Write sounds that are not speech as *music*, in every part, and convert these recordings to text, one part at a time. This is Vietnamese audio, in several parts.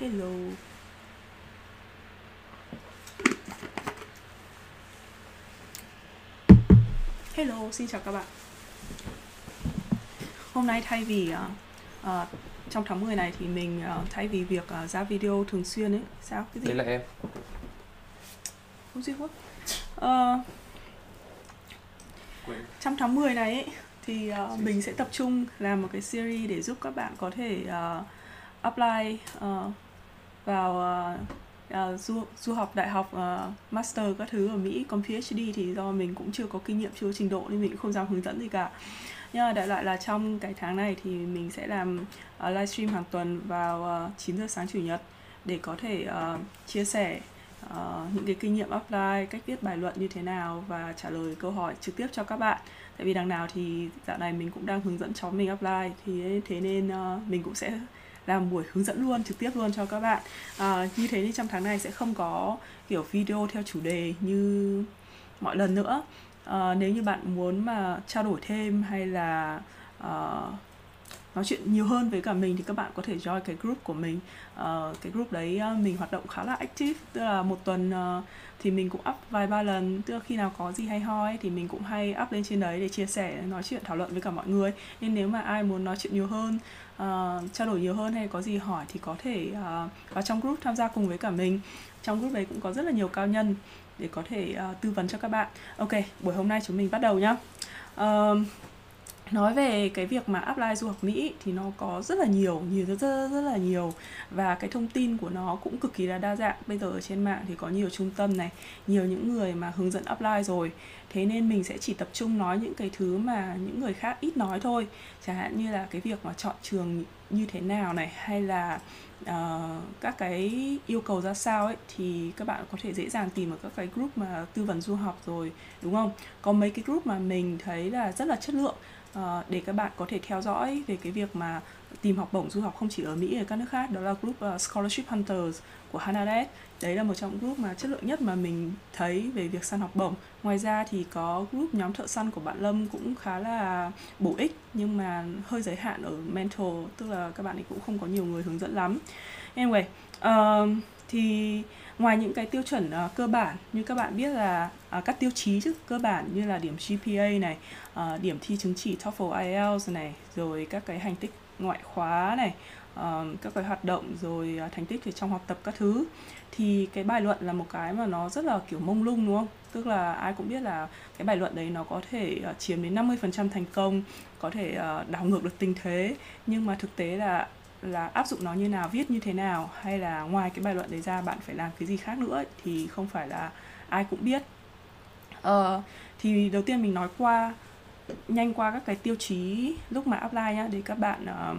Hello. Hello, xin chào các bạn. Hôm nay thay vì uh, uh, trong tháng 10 này thì mình uh, thay vì việc uh, ra video thường xuyên ấy, sao cái gì? Đấy là em. Không gì quá. Uh, trong tháng 10 này ấy, thì uh, mình sẽ tập trung làm một cái series để giúp các bạn có thể uh, apply uh, vào uh, uh, du du học đại học uh, master các thứ ở Mỹ còn PhD thì do mình cũng chưa có kinh nghiệm chưa có trình độ nên mình cũng không dám hướng dẫn gì cả. Nhưng mà đại loại là trong cái tháng này thì mình sẽ làm uh, livestream hàng tuần vào uh, 9 giờ sáng chủ nhật để có thể uh, chia sẻ uh, những cái kinh nghiệm apply cách viết bài luận như thế nào và trả lời câu hỏi trực tiếp cho các bạn. Tại vì đằng nào thì dạo này mình cũng đang hướng dẫn cháu mình apply thì thế nên uh, mình cũng sẽ làm buổi hướng dẫn luôn trực tiếp luôn cho các bạn. À, như thế thì trong tháng này sẽ không có kiểu video theo chủ đề như mọi lần nữa. À, nếu như bạn muốn mà trao đổi thêm hay là uh, nói chuyện nhiều hơn với cả mình thì các bạn có thể join cái group của mình. Uh, cái group đấy uh, mình hoạt động khá là active tức là một tuần uh, thì mình cũng up vài ba lần. Tức là khi nào có gì hay ho ấy, thì mình cũng hay up lên trên đấy để chia sẻ nói chuyện thảo luận với cả mọi người. Nên nếu mà ai muốn nói chuyện nhiều hơn uh, trao đổi nhiều hơn hay có gì hỏi thì có thể uh, vào trong group tham gia cùng với cả mình. Trong group đấy cũng có rất là nhiều cao nhân để có thể uh, tư vấn cho các bạn. Ok buổi hôm nay chúng mình bắt đầu nhá. Uh, nói về cái việc mà apply du học Mỹ thì nó có rất là nhiều nhiều rất, rất rất là nhiều. Và cái thông tin của nó cũng cực kỳ là đa dạng. Bây giờ ở trên mạng thì có nhiều trung tâm này nhiều những người mà hướng dẫn apply rồi. Thế nên mình sẽ chỉ tập trung nói những cái thứ mà những người khác ít nói thôi. Chẳng hạn như là cái việc mà chọn trường như thế nào này hay là uh, các cái yêu cầu ra sao ấy thì các bạn có thể dễ dàng tìm ở các cái group mà tư vấn du học rồi đúng không? Có mấy cái group mà mình thấy là rất là chất lượng. Ờ, để các bạn có thể theo dõi về cái việc mà tìm học bổng du học không chỉ ở Mỹ ở các nước khác đó là group uh, Scholarship Hunters của Hanadet. Đấy là một trong group mà chất lượng nhất mà mình thấy về việc săn học bổng. Ngoài ra thì có group nhóm thợ săn của bạn Lâm cũng khá là bổ ích nhưng mà hơi giới hạn ở mental tức là các bạn ấy cũng không có nhiều người hướng dẫn lắm. Anyway uh, thì ngoài những cái tiêu chuẩn uh, cơ bản như các bạn biết là uh, các tiêu chí chứ cơ bản như là điểm GPA này uh, điểm thi chứng chỉ TOEFL IELTS này rồi các cái hành tích ngoại khóa này uh, các cái hoạt động rồi uh, thành tích về trong học tập các thứ thì cái bài luận là một cái mà nó rất là kiểu mông lung đúng không? Tức là ai cũng biết là cái bài luận đấy nó có thể uh, chiếm đến 50% thành công có thể uh, đảo ngược được tình thế. Nhưng mà thực tế là là áp dụng nó như nào viết như thế nào hay là ngoài cái bài luận đấy ra bạn phải làm cái gì khác nữa thì không phải là ai cũng biết. Uh, thì đầu tiên mình nói qua nhanh qua các cái tiêu chí lúc mà apply nhá để các bạn uh,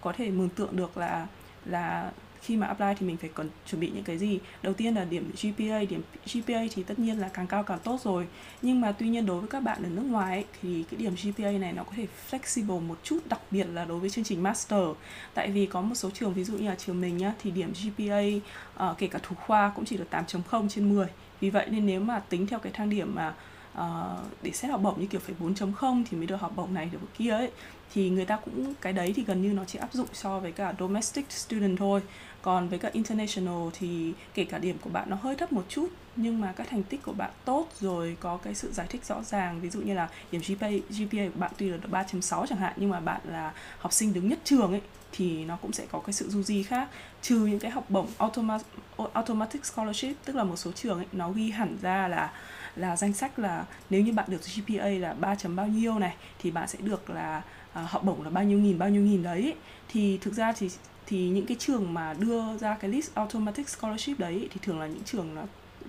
có thể mường tượng được là là khi mà apply thì mình phải cần chuẩn bị những cái gì? Đầu tiên là điểm GPA điểm GPA thì tất nhiên là càng cao càng tốt rồi. Nhưng mà tuy nhiên đối với các bạn ở nước ngoài ấy, thì cái điểm GPA này nó có thể flexible một chút đặc biệt là đối với chương trình master. Tại vì có một số trường ví dụ như là trường mình nhá thì điểm GPA uh, ờ, kể cả thủ khoa cũng chỉ được 8.0 trên 10 vì vậy nên nếu mà tính theo cái thang điểm mà uh, để xét học bổng như kiểu phải 4.0 thì mới được học bổng này được kia ấy thì người ta cũng cái đấy thì gần như nó chỉ áp dụng so với cả domestic student thôi. Còn với cả international thì kể cả điểm của bạn nó hơi thấp một chút nhưng mà các thành tích của bạn tốt rồi có cái sự giải thích rõ ràng. Ví dụ như là điểm GPA, GPA của bạn tuy là 3.6 chẳng hạn nhưng mà bạn là học sinh đứng nhất trường ấy thì nó cũng sẽ có cái sự du di khác. Trừ những cái học bổng automatic, automatic scholarship tức là một số trường ấy nó ghi hẳn ra là là danh sách là nếu như bạn được GPA là 3 bao nhiêu này thì bạn sẽ được là à, học bổng là bao nhiêu nghìn bao nhiêu nghìn đấy. Thì thực ra thì thì những cái trường mà đưa ra cái list automatic scholarship đấy thì thường là những trường nó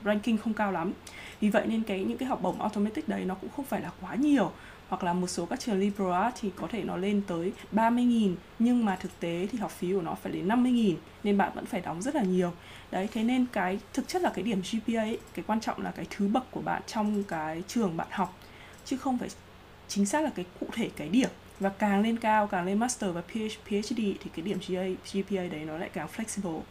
ranking không cao lắm. Vì vậy nên cái những cái học bổng automatic đấy nó cũng không phải là quá nhiều. Hoặc là một số các trường liberal arts thì có thể nó lên tới 30.000 nhưng mà thực tế thì học phí của nó phải đến 50.000 nên bạn vẫn phải đóng rất là nhiều. Đấy thế nên cái thực chất là cái điểm GPA ấy, cái quan trọng là cái thứ bậc của bạn trong cái trường bạn học. Chứ không phải chính xác là cái cụ thể cái điểm và càng lên cao càng lên master và PhD thì cái điểm GPA, GPA đấy nó lại càng flexible.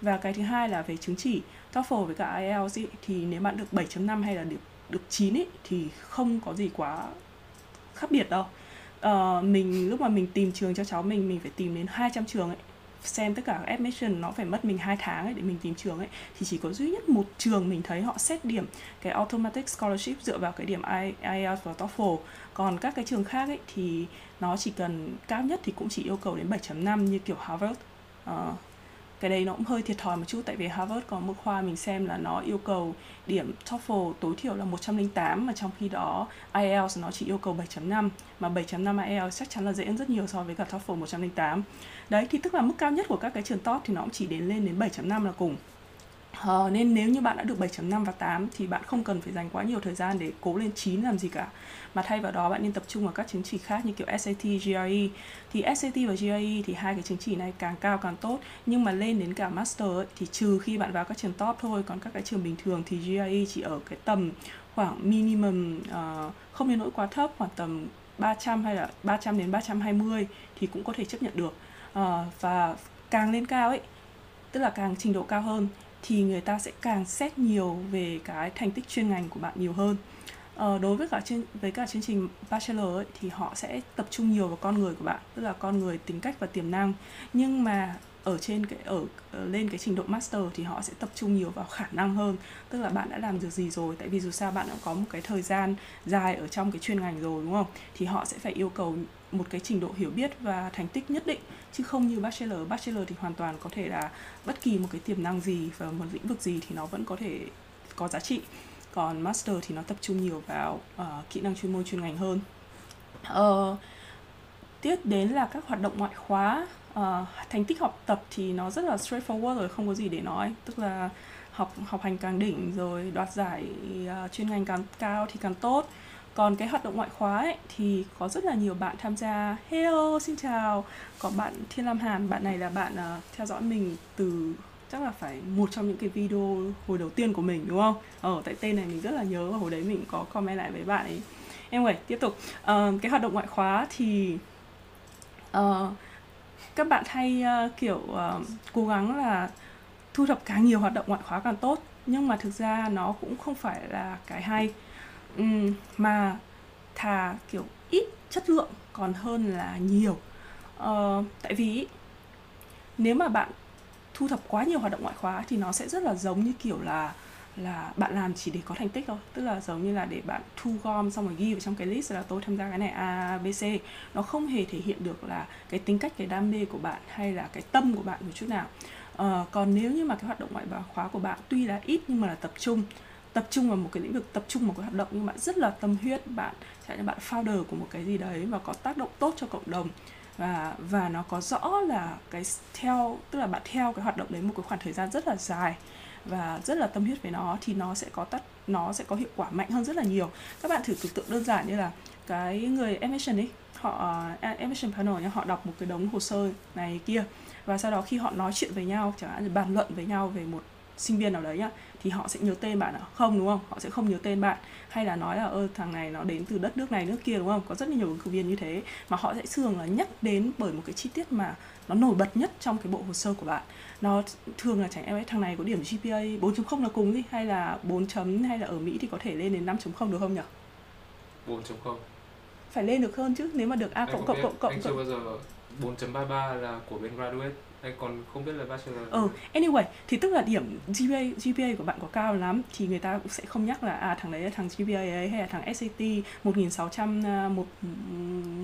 Và cái thứ hai là về chứng chỉ. TOEFL với cả IELTS ý, thì nếu bạn được 7.5 hay là được được 9 ý, thì không có gì quá khác biệt đâu. Uh, mình lúc mà mình tìm trường cho cháu mình mình phải tìm đến 200 trường ấy. Xem tất cả các admission nó phải mất mình hai tháng ấy để mình tìm trường ấy. Thì chỉ có duy nhất một trường mình thấy họ xét điểm cái automatic scholarship dựa vào cái điểm IELTS và TOEFL còn các cái trường khác ấy thì nó chỉ cần cao nhất thì cũng chỉ yêu cầu đến 7.5 như kiểu Harvard. Uh, cái đấy nó cũng hơi thiệt thòi một chút tại vì Harvard có một khoa mình xem là nó yêu cầu điểm TOEFL tối thiểu là 108 mà trong khi đó IELTS nó chỉ yêu cầu 7.5 mà 7.5 IELTS chắc chắn là dễ hơn rất nhiều so với cả TOEFL 108 đấy thì tức là mức cao nhất của các cái trường top thì nó cũng chỉ đến lên đến 7.5 là cùng. Uh, nên nếu như bạn đã được 7.5 và 8 thì bạn không cần phải dành quá nhiều thời gian để cố lên 9 làm gì cả. Mà thay vào đó bạn nên tập trung vào các chứng chỉ khác như kiểu SAT, GRE thì SAT và GRE thì hai cái chứng chỉ này càng cao càng tốt. Nhưng mà lên đến cả master ấy, thì trừ khi bạn vào các trường top thôi còn các cái trường bình thường thì GRE chỉ ở cái tầm khoảng minimum uh, không đến nỗi quá thấp khoảng tầm 300 hay là 300 đến 320 thì cũng có thể chấp nhận được. Uh, và càng lên cao ấy tức là càng trình độ cao hơn thì người ta sẽ càng xét nhiều về cái thành tích chuyên ngành của bạn nhiều hơn. Ờ, đối với cả chương với cả chương trình bachelor ấy, thì họ sẽ tập trung nhiều vào con người của bạn tức là con người tính cách và tiềm năng. Nhưng mà ở trên cái ở, ở lên cái trình độ master thì họ sẽ tập trung nhiều vào khả năng hơn. Tức là bạn đã làm được gì rồi tại vì dù sao bạn đã có một cái thời gian dài ở trong cái chuyên ngành rồi đúng không? Thì họ sẽ phải yêu cầu một cái trình độ hiểu biết và thành tích nhất định chứ không như bachelor. Bachelor thì hoàn toàn có thể là bất kỳ một cái tiềm năng gì và một lĩnh vực gì thì nó vẫn có thể có giá trị. Còn master thì nó tập trung nhiều vào uh, kỹ năng chuyên môn chuyên ngành hơn. Uh, tiếp đến là các hoạt động ngoại khóa. Uh, thành tích học tập thì nó rất là straightforward rồi không có gì để nói. Tức là học học hành càng đỉnh rồi đoạt giải uh, chuyên ngành càng cao thì càng tốt còn cái hoạt động ngoại khóa ấy, thì có rất là nhiều bạn tham gia. Hello xin chào. Có bạn thiên lam hàn bạn này là bạn uh, theo dõi mình từ chắc là phải một trong những cái video hồi đầu tiên của mình đúng không? Ở ờ, tại tên này mình rất là nhớ và hồi đấy mình có comment lại với bạn ấy. Anyway tiếp tục. Uh, cái hoạt động ngoại khóa thì uh, các bạn hay uh, kiểu uh, cố gắng là thu thập càng nhiều hoạt động ngoại khóa càng tốt. Nhưng mà thực ra nó cũng không phải là cái hay um, mà thà kiểu ít chất lượng còn hơn là nhiều. Uh, tại vì nếu mà bạn thu thập quá nhiều hoạt động ngoại khóa thì nó sẽ rất là giống như kiểu là là bạn làm chỉ để có thành tích thôi. Tức là giống như là để bạn thu gom xong rồi ghi vào trong cái list là tôi tham gia cái này a b c. Nó không hề thể hiện được là cái tính cách cái đam mê của bạn hay là cái tâm của bạn một chút nào. Uh, còn nếu như mà cái hoạt động ngoại khóa của bạn tuy là ít nhưng mà là tập trung tập trung vào một cái lĩnh vực tập trung vào cái hoạt động nhưng bạn rất là tâm huyết bạn chẳng như bạn founder của một cái gì đấy và có tác động tốt cho cộng đồng và và nó có rõ là cái theo tức là bạn theo cái hoạt động đấy một cái khoảng thời gian rất là dài và rất là tâm huyết với nó thì nó sẽ có tắt nó sẽ có hiệu quả mạnh hơn rất là nhiều. Các bạn thử tưởng tượng đơn giản như là cái người emission ấy họ à, uh, emission panel nhá họ đọc một cái đống hồ sơ này kia và sau đó khi họ nói chuyện với nhau chẳng hạn bàn luận với nhau về một sinh viên nào đấy nhá thì họ sẽ nhớ tên bạn à không đúng không? Họ sẽ không nhớ tên bạn. Hay là nói là ơ thằng này nó đến từ đất nước này nước kia đúng không? Có rất là nhiều ứng cử viên như thế. Mà họ sẽ thường là nhắc đến bởi một cái chi tiết mà nó nổi bật nhất trong cái bộ hồ sơ của bạn. Nó thường là chẳng em thằng này có điểm GPA 4.0 là cùng gì hay là 4 chấm hay là ở Mỹ thì có thể lên đến 5.0 được không nhỉ? 4.0 phải lên được hơn chứ nếu mà được A cộng cộng cộng cộng anh chưa bao giờ 4.33 là của bên graduate hay còn không biết là bachelor ừ anyway thì tức là điểm GPA GPA của bạn có cao lắm thì người ta cũng sẽ không nhắc là à thằng đấy là thằng GPA ấy hay là thằng SAT 1600 một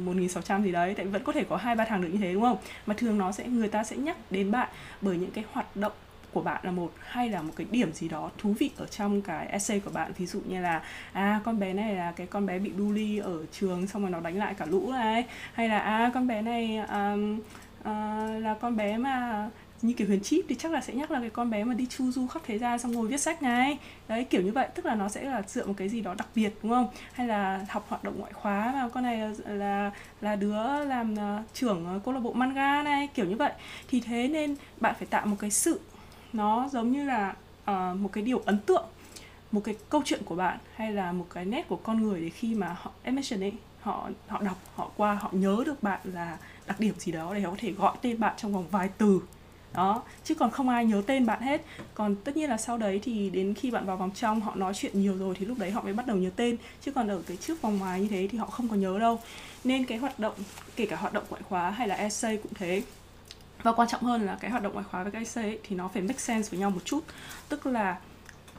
1600 à, gì đấy tại vẫn có thể có hai ba thằng được như thế đúng không? Mà thường nó sẽ người ta sẽ nhắc đến bạn bởi những cái hoạt động của bạn là một hay là một cái điểm gì đó thú vị ở trong cái essay của bạn. Ví dụ như là à con bé này là cái con bé bị bully ở trường xong rồi nó đánh lại cả lũ này. Hay là à con bé này um, uh, là con bé mà như kiểu huyền chip thì chắc là sẽ nhắc là cái con bé mà đi chu du khắp thế gian xong ngồi viết sách này. Đấy kiểu như vậy tức là nó sẽ là dựa một cái gì đó đặc biệt đúng không? Hay là học hoạt động ngoại khóa mà con này là là, là đứa làm uh, trưởng ờ, câu lạc bộ manga này kiểu như vậy. Thì thế nên bạn phải tạo một cái sự nó giống như là uh, một cái điều ấn tượng một cái câu chuyện của bạn hay là một cái nét của con người để khi mà họ emission ấy họ họ đọc họ qua họ nhớ được bạn là đặc điểm gì đó để họ có thể gọi tên bạn trong vòng vài từ. Đó chứ còn không ai nhớ tên bạn hết. Còn tất nhiên là sau đấy thì đến khi bạn vào vòng trong họ nói chuyện nhiều rồi thì lúc đấy họ mới bắt đầu nhớ tên. Chứ còn ở cái trước vòng ngoài như thế thì họ không có nhớ đâu. Nên cái hoạt động kể cả hoạt động ngoại khóa hay là essay cũng thế. Và quan trọng hơn là cái hoạt động ngoại khóa với cái essay ấy, thì nó phải make sense với nhau một chút. Tức là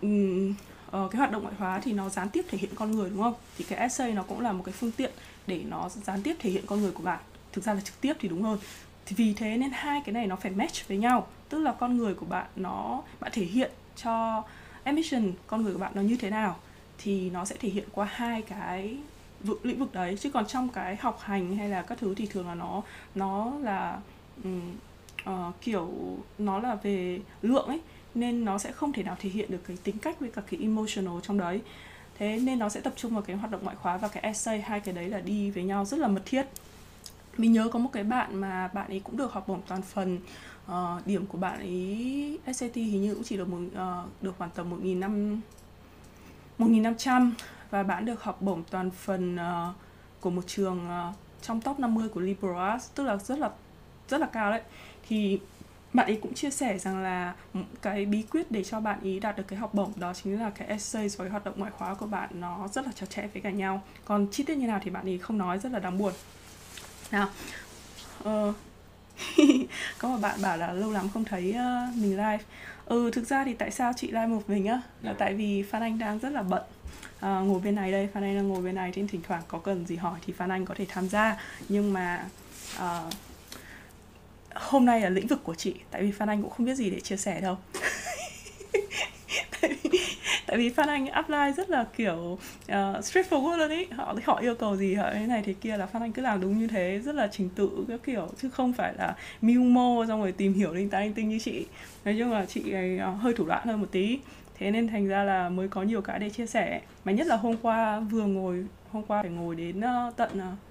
um, uh, cái hoạt động ngoại khóa thì nó gián tiếp thể hiện con người đúng không? Thì cái essay nó cũng là một cái phương tiện để nó gián tiếp thể hiện con người của bạn thực ra là trực tiếp thì đúng hơn. Thì vì thế nên hai cái này nó phải match với nhau. Tức là con người của bạn nó bạn thể hiện cho emission con người của bạn nó như thế nào thì nó sẽ thể hiện qua hai cái vực, lĩnh vực đấy. Chứ còn trong cái học hành hay là các thứ thì thường là nó nó là um, uh, kiểu nó là về lượng ấy. Nên nó sẽ không thể nào thể hiện được cái tính cách với cả cái emotional trong đấy. Thế nên nó sẽ tập trung vào cái hoạt động ngoại khóa và cái essay hai cái đấy là đi với nhau rất là mật thiết mình nhớ có một cái bạn mà bạn ấy cũng được học bổng toàn phần uh, điểm của bạn ấy SAT hình như cũng chỉ được một uh, được khoảng tầm một nghìn năm một nghìn năm trăm và bạn được học bổng toàn phần uh, của một trường uh, trong top 50 của liberal arts tức là rất là rất là cao đấy. Thì bạn ấy cũng chia sẻ rằng là cái bí quyết để cho bạn ý đạt được cái học bổng đó chính là cái essay và cái hoạt động ngoại khóa của bạn nó rất là chặt chẽ với cả nhau. Còn chi tiết như nào thì bạn ấy không nói rất là đáng buồn nào. Ờ. *laughs* Có một bạn bảo là lâu lắm không thấy uh, mình live. Ừ thực ra thì tại sao chị live một mình á? Là tại vì phan anh đang rất là bận. À, ngồi bên này đây phan anh đang ngồi bên này nên thỉnh thoảng có cần gì hỏi thì phan anh có thể tham gia. Nhưng mà à, hôm nay là lĩnh vực của chị tại vì phan anh cũng không biết gì để chia sẻ đâu. *laughs* tại vì tại vì Phan Anh apply rất là kiểu ờ, uh, straightforward luôn ý. Họ họ yêu cầu gì họ thế này thế kia là Phan Anh cứ làm đúng như thế rất là trình tự các kiểu chứ không phải là mưu mô xong rồi tìm hiểu linh ta linh tinh như chị. Nói chung là chị ấy uh, hơi thủ đoạn hơn một tí. Thế nên thành ra là mới có nhiều cái để chia sẻ. Mà nhất là hôm qua vừa ngồi hôm qua phải ngồi đến uh, tận uh,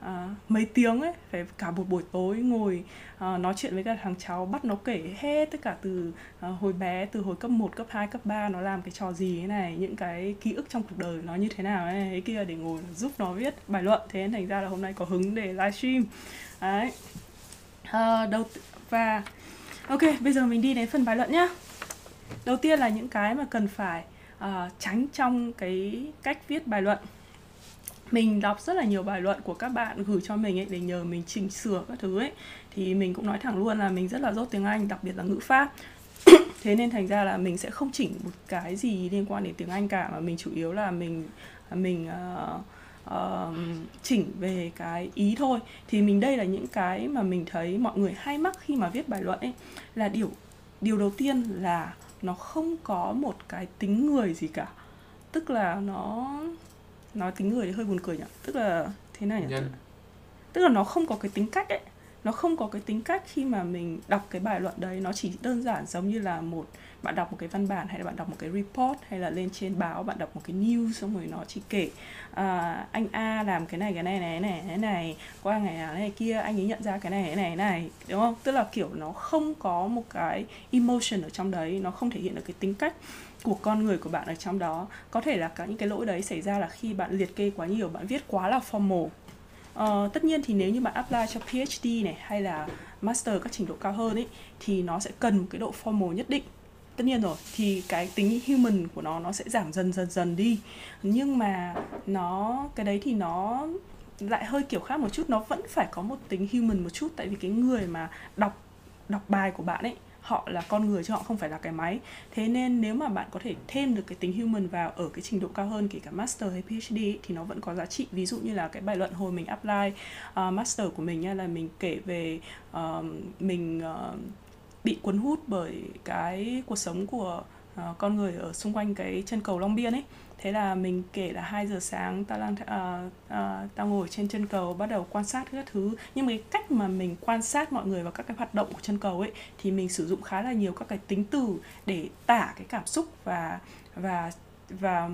à, mấy tiếng ấy phải cả một buổi tối ngồi à, nói chuyện với cả thằng cháu bắt nó kể hết tất cả từ à, hồi bé từ hồi cấp 1, cấp 2, cấp 3 nó làm cái trò gì thế này những cái ký ức trong cuộc đời nó như thế nào ấy thế kia để ngồi giúp nó viết bài luận. Thế nên thành ra là hôm nay có hứng để livestream. Đấy. À, đầu và ok bây giờ mình đi đến phần bài luận nhá. Đầu tiên là những cái mà cần phải uh, tránh trong cái cách viết bài luận mình đọc rất là nhiều bài luận của các bạn gửi cho mình ấy để nhờ mình chỉnh sửa các thứ ấy. Thì mình cũng nói thẳng luôn là mình rất là dốt tiếng Anh đặc biệt là ngữ pháp. *coughs* Thế nên thành ra là mình sẽ không chỉnh một cái gì liên quan đến tiếng Anh cả mà mình chủ yếu là mình mình uh, uh, chỉnh về cái ý thôi. Thì mình đây là những cái mà mình thấy mọi người hay mắc khi mà viết bài luận ấy là điều điều đầu tiên là nó không có một cái tính người gì cả. Tức là nó nói tính người thì hơi buồn cười nhỉ. Tức là thế này nhỉ? Tức là nó không có cái tính cách ấy. Nó không có cái tính cách khi mà mình đọc cái bài luận đấy. Nó chỉ đơn giản giống như là một bạn đọc một cái văn bản hay là bạn đọc một cái report hay là lên trên báo bạn đọc một cái news xong rồi nó chỉ kể à, anh A làm cái này cái này này này này này qua ngày nào này kia anh ấy nhận ra cái này cái này này đúng không? Tức là kiểu nó không có một cái emotion ở trong đấy. Nó không thể hiện được cái tính cách của con người của bạn ở trong đó. Có thể là cả những cái lỗi đấy xảy ra là khi bạn liệt kê quá nhiều bạn viết quá là formal. Uh, tất nhiên thì nếu như bạn apply cho PhD này hay là master các trình độ cao hơn ấy thì nó sẽ cần một cái độ formal nhất định. Tất nhiên rồi thì cái tính human của nó nó sẽ giảm dần dần dần đi. Nhưng mà nó cái đấy thì nó lại hơi kiểu khác một chút. Nó vẫn phải có một tính human một chút. Tại vì cái người mà đọc đọc bài của bạn ấy họ là con người chứ họ không phải là cái máy. Thế nên nếu mà bạn có thể thêm được cái tính human vào ở cái trình độ cao hơn kể cả master hay phd thì nó vẫn có giá trị. Ví dụ như là cái bài luận hồi mình apply uh, master của mình nha là mình kể về uh, mình uh, bị cuốn hút bởi cái cuộc sống của uh, con người ở xung quanh cái chân cầu Long Biên ấy thế là mình kể là 2 giờ sáng tao đang uh, uh, ờ, ờ, tao ngồi trên chân cầu bắt đầu quan sát các thứ. Nhưng mà cái cách mà mình quan sát mọi người và các cái hoạt động của chân cầu ấy thì mình sử dụng khá là nhiều các cái tính từ để tả cái cảm xúc và và và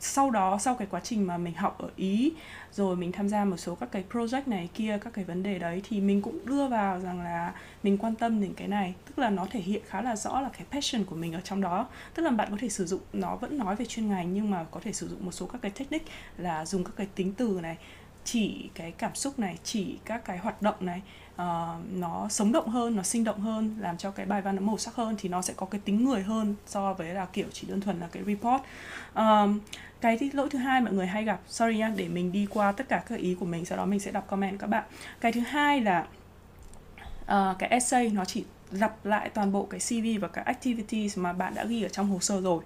sau đó, sau cái quá trình mà mình học ở ý, rồi mình tham gia một số các cái project này, kia, các cái vấn đề đấy, thì mình cũng đưa vào rằng là mình quan tâm đến cái này. Tức là nó thể hiện khá là rõ là cái passion của mình ở trong đó. Tức là bạn có thể sử dụng, nó vẫn nói về chuyên ngành, nhưng mà có thể sử dụng một số các cái technique là dùng các cái tính từ này, chỉ cái cảm xúc này, chỉ các cái hoạt động này uh, nó sống động hơn nó sinh động hơn làm cho cái bài văn nó màu sắc hơn thì nó sẽ có cái tính người hơn so với là kiểu chỉ đơn thuần là cái report. Um, cái lỗi thứ hai mọi người hay gặp sorry nha để mình đi qua tất cả các ý của mình sau đó mình sẽ đọc comment các bạn. Cái thứ hai là uh, cái essay nó chỉ lặp lại toàn bộ cái CV và các activities mà bạn đã ghi ở trong hồ sơ rồi.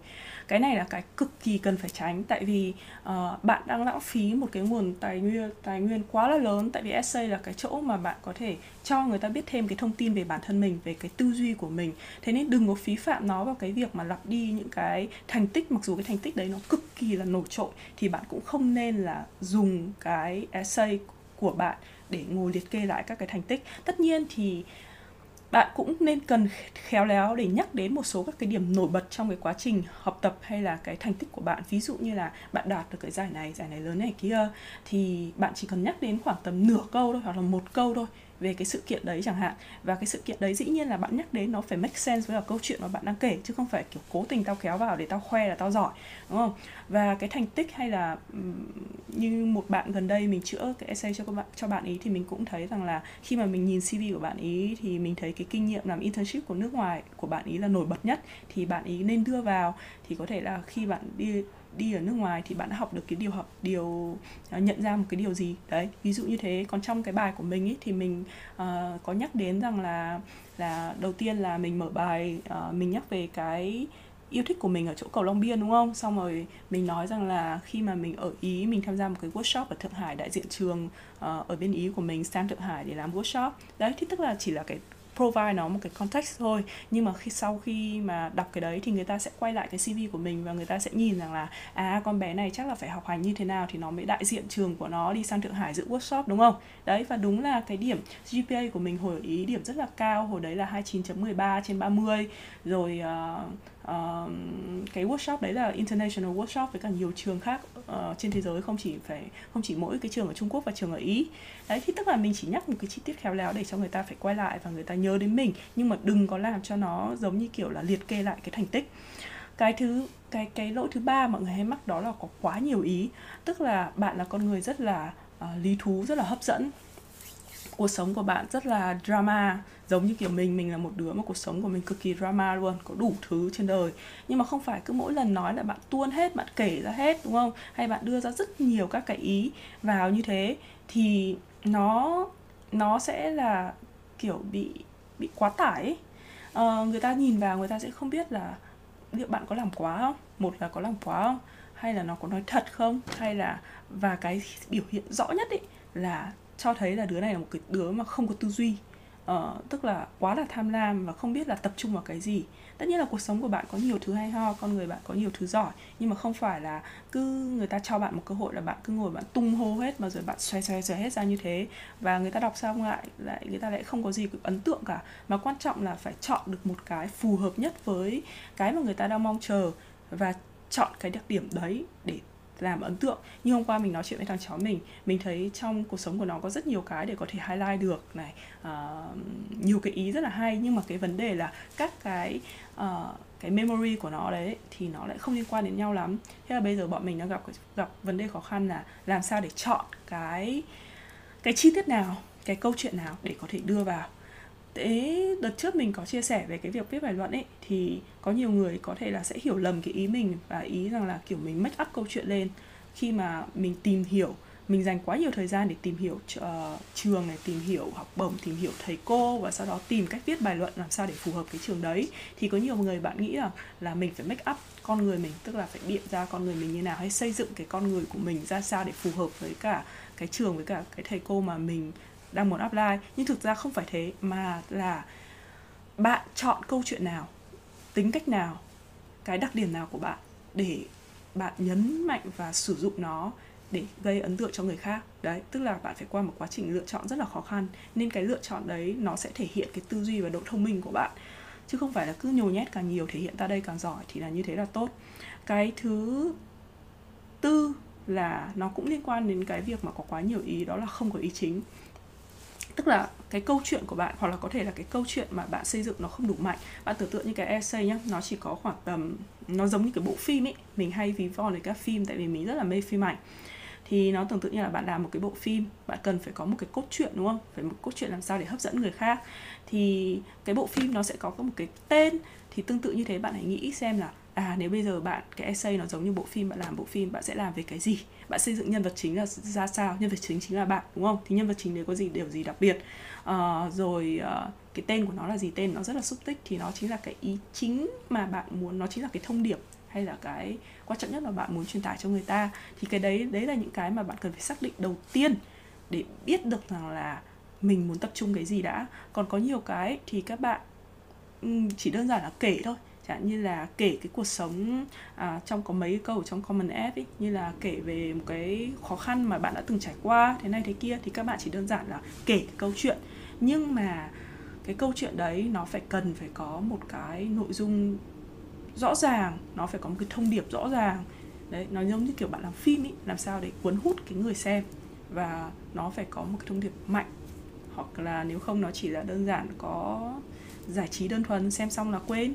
Cái này là cái cực kỳ cần phải tránh tại vì uh, bạn đang lãng phí một cái nguồn tài nguyên tài nguyên quá là lớn tại vì essay là cái chỗ mà bạn có thể cho người ta biết thêm cái thông tin về bản thân mình về cái tư duy của mình. Thế nên đừng có phí phạm nó vào cái việc mà lặp đi những cái thành tích mặc dù cái thành tích đấy nó cực kỳ là nổi trội thì bạn cũng không nên là dùng cái essay của bạn để ngồi liệt kê lại các cái thành tích. Tất nhiên thì bạn cũng nên cần khéo léo để nhắc đến một số các cái điểm nổi bật trong cái quá trình học tập hay là cái thành tích của bạn. Ví dụ như là bạn đạt được cái giải này giải này lớn này kia, thì bạn chỉ cần nhắc đến khoảng tầm nửa câu thôi hoặc là một câu thôi về cái sự kiện đấy chẳng hạn. Và cái sự kiện đấy dĩ nhiên là bạn nhắc đến nó phải make sense với cả câu chuyện mà bạn đang kể, chứ không phải kiểu cố tình tao kéo vào để tao khoe là tao giỏi, đúng không? Và cái thành tích hay là như một bạn gần đây mình chữa cái essay cho các bạn, cho bạn ý thì mình cũng thấy rằng là khi mà mình nhìn CV của bạn ý thì mình thấy cái kinh nghiệm làm internship của nước ngoài, của bạn ý là nổi bật nhất, thì bạn ý nên đưa vào. Thì có thể là khi bạn đi đi ở nước ngoài thì bạn đã học được cái điều học điều à, nhận ra một cái điều gì đấy ví dụ như thế còn trong cái bài của mình ý, thì mình uh, có nhắc đến rằng là là đầu tiên là mình mở bài uh, mình nhắc về cái yêu thích của mình ở chỗ cầu Long Biên đúng không? Xong rồi mình nói rằng là khi mà mình ở Ý mình tham gia một cái workshop ở Thượng Hải đại diện trường uh, ở bên Ý của mình sang Thượng Hải để làm workshop. Đấy thì tức là chỉ là cái provide nó một cái context thôi nhưng mà khi sau khi mà đọc cái đấy thì người ta sẽ quay lại cái CV của mình và người ta sẽ nhìn rằng là à con bé này chắc là phải học hành như thế nào thì nó mới đại diện trường của nó đi sang Thượng Hải dự workshop đúng không? Đấy và đúng là cái điểm GPA của mình hồi ý điểm rất là cao, hồi đấy là 29.13 trên 30 rồi uh, uh, cái workshop đấy là international workshop với cả nhiều trường khác uh, trên thế giới không chỉ phải không chỉ mỗi cái trường ở Trung Quốc và trường ở Ý. Đấy thì tức là mình chỉ nhắc một cái chi tiết khéo léo để cho người ta phải quay lại và người ta nhớ đến mình nhưng mà đừng có làm cho nó giống như kiểu là liệt kê lại cái thành tích. Cái thứ cái cái lỗi thứ ba mọi người hay mắc đó là có quá nhiều ý. Tức là bạn là con người rất là uh, lý thú rất là hấp dẫn cuộc sống của bạn rất là drama giống như kiểu mình mình là một đứa mà cuộc sống của mình cực kỳ drama luôn có đủ thứ trên đời. Nhưng mà không phải cứ mỗi lần nói là bạn tuôn hết bạn kể ra hết đúng không? Hay bạn đưa ra rất nhiều các cái ý vào như thế thì nó nó sẽ là kiểu bị bị quá tải ấy. Uh, người ta nhìn vào người ta sẽ không biết là liệu bạn có làm quá không? Một là có làm quá không? Hay là nó có nói thật không? Hay là và cái biểu hiện rõ nhất ý là cho thấy là đứa này là một cái đứa mà không có tư duy uh, tức là quá là tham lam và không biết là tập trung vào cái gì. Tất nhiên là cuộc sống của bạn có nhiều thứ hay ho con người bạn có nhiều thứ giỏi nhưng mà không phải là cứ người ta cho bạn một cơ hội là bạn cứ ngồi bạn tung hô hết mà rồi bạn xoay xoay xoay hết ra như thế. Và người ta đọc xong lại lại người ta lại không có gì ấn tượng cả. Mà quan trọng là phải chọn được một cái phù hợp nhất với cái mà người ta đang mong chờ và chọn cái đặc điểm đấy để làm ấn tượng. Như hôm qua mình nói chuyện với thằng cháu mình mình thấy trong cuộc sống của nó có rất nhiều cái để có thể highlight được này. Uh, nhiều cái ý rất là hay nhưng mà cái vấn đề là các cái uh, cái memory của nó đấy thì nó lại không liên quan đến nhau lắm. Thế là bây giờ bọn mình đang gặp gặp vấn đề khó khăn là làm sao để chọn cái cái chi tiết nào cái câu chuyện nào để có thể đưa vào thế đợt trước mình có chia sẻ về cái việc viết bài luận ấy thì có nhiều người có thể là sẽ hiểu lầm cái ý mình và ý rằng là kiểu mình make up câu chuyện lên. Khi mà mình tìm hiểu mình dành quá nhiều thời gian để tìm hiểu uh, trường này tìm hiểu học bổng tìm hiểu thầy cô và sau đó tìm cách viết bài luận làm sao để phù hợp cái trường đấy thì có nhiều người bạn nghĩ là là mình phải make up con người mình tức là phải biện ra con người mình như nào hay xây dựng cái con người của mình ra sao để phù hợp với cả cái trường với cả cái thầy cô mà mình đang muốn apply. Nhưng thực ra không phải thế, mà là bạn chọn câu chuyện nào, tính cách nào, cái đặc điểm nào của bạn để bạn nhấn mạnh và sử dụng nó để gây ấn tượng cho người khác. Đấy, tức là bạn phải qua một quá trình lựa chọn rất là khó khăn. Nên cái lựa chọn đấy nó sẽ thể hiện cái tư duy và độ thông minh của bạn. Chứ không phải là cứ nhồi nhét càng nhiều thể hiện ta đây càng giỏi thì là như thế là tốt. Cái thứ tư là nó cũng liên quan đến cái việc mà có quá nhiều ý, đó là không có ý chính tức là cái câu chuyện của bạn, hoặc là có thể là cái câu chuyện mà bạn xây dựng nó không đủ mạnh. Bạn tưởng tượng như cái essay nhá, nó chỉ có khoảng tầm, nó giống như cái bộ phim ấy. Mình hay ví von với các phim, tại vì mình rất là mê phim ảnh. Thì nó tưởng tượng như là bạn làm một cái bộ phim, bạn cần phải có một cái cốt truyện, đúng không? Phải một cốt truyện làm sao để hấp dẫn người khác. Thì cái bộ phim nó sẽ có một cái tên, thì tương tự như thế bạn hãy nghĩ xem là à nếu bây giờ bạn, cái essay nó giống như bộ phim, bạn làm bộ phim, bạn sẽ làm về cái gì? Bạn xây dựng nhân vật chính là ra sao? Nhân vật chính chính là bạn đúng không? Thì nhân vật chính đấy có gì điều gì đặc biệt? Uh, rồi uh, cái tên của nó là gì? Tên nó rất là xúc tích thì nó chính là cái ý chính mà bạn muốn nó chính là cái thông điệp hay là cái quan trọng nhất là bạn muốn truyền tải cho người ta. Thì cái đấy đấy là những cái mà bạn cần phải xác định đầu tiên để biết được rằng là mình muốn tập trung cái gì đã. Còn có nhiều cái thì các bạn chỉ đơn giản là kể thôi chẳng như là kể cái cuộc sống à, trong có mấy câu trong comment app ấy như là kể về một cái khó khăn mà bạn đã từng trải qua thế này thế kia thì các bạn chỉ đơn giản là kể cái câu chuyện. Nhưng mà cái câu chuyện đấy nó phải cần phải có một cái nội dung rõ ràng nó phải có một cái thông điệp rõ ràng. Đấy nó giống như kiểu bạn làm phim ý làm sao để cuốn hút cái người xem và nó phải có một cái thông điệp mạnh. Hoặc là nếu không nó chỉ là đơn giản có giải trí đơn thuần xem xong là quên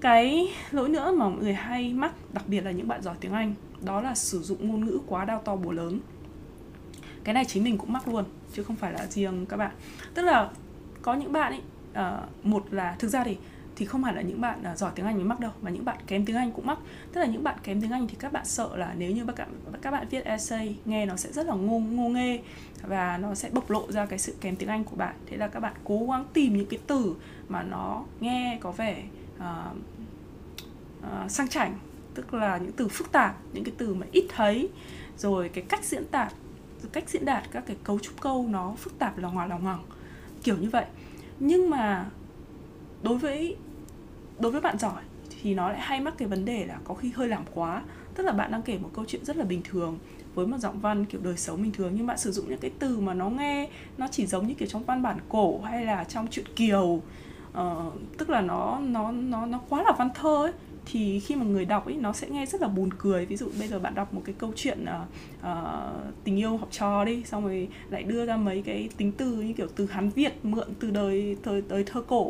cái lỗi nữa mà mọi người hay mắc đặc biệt là những bạn giỏi tiếng anh đó là sử dụng ngôn ngữ quá đau to búa lớn. Cái này chính mình cũng mắc luôn chứ không phải là riêng các bạn. Tức là có những bạn ấy uh, một là thực ra thì thì không hẳn là những bạn uh, giỏi tiếng Anh mới mắc đâu mà những bạn kém tiếng Anh cũng mắc. Tức là những bạn kém tiếng Anh thì các bạn sợ là nếu như các bạn các bạn viết essay nghe nó sẽ rất là ngô ngô nghê và nó sẽ bộc lộ ra cái sự kém tiếng Anh của bạn. Thế là các bạn cố gắng tìm những cái từ mà nó nghe có vẻ uh, uh, sang chảnh tức là những từ phức tạp những cái từ mà ít thấy rồi cái cách diễn đạt cách diễn đạt các cái cấu trúc câu nó phức tạp là ngoài lòng ngoằng kiểu như vậy. Nhưng mà đối với đối với bạn giỏi thì nó lại hay mắc cái vấn đề là có khi hơi làm quá. Tức là bạn đang kể một câu chuyện rất là bình thường với một giọng văn kiểu đời sống bình thường nhưng bạn sử dụng những cái từ mà nó nghe nó chỉ giống như kiểu trong văn bản cổ hay là trong truyện kiều uh, tức là nó nó nó nó quá là văn thơ ấy thì khi mà người đọc ấy nó sẽ nghe rất là buồn cười. Ví dụ bây giờ bạn đọc một cái câu chuyện uh, uh, tình yêu học trò đi xong rồi lại đưa ra mấy cái tính từ như kiểu từ hán việt mượn từ đời thời tới thơ cổ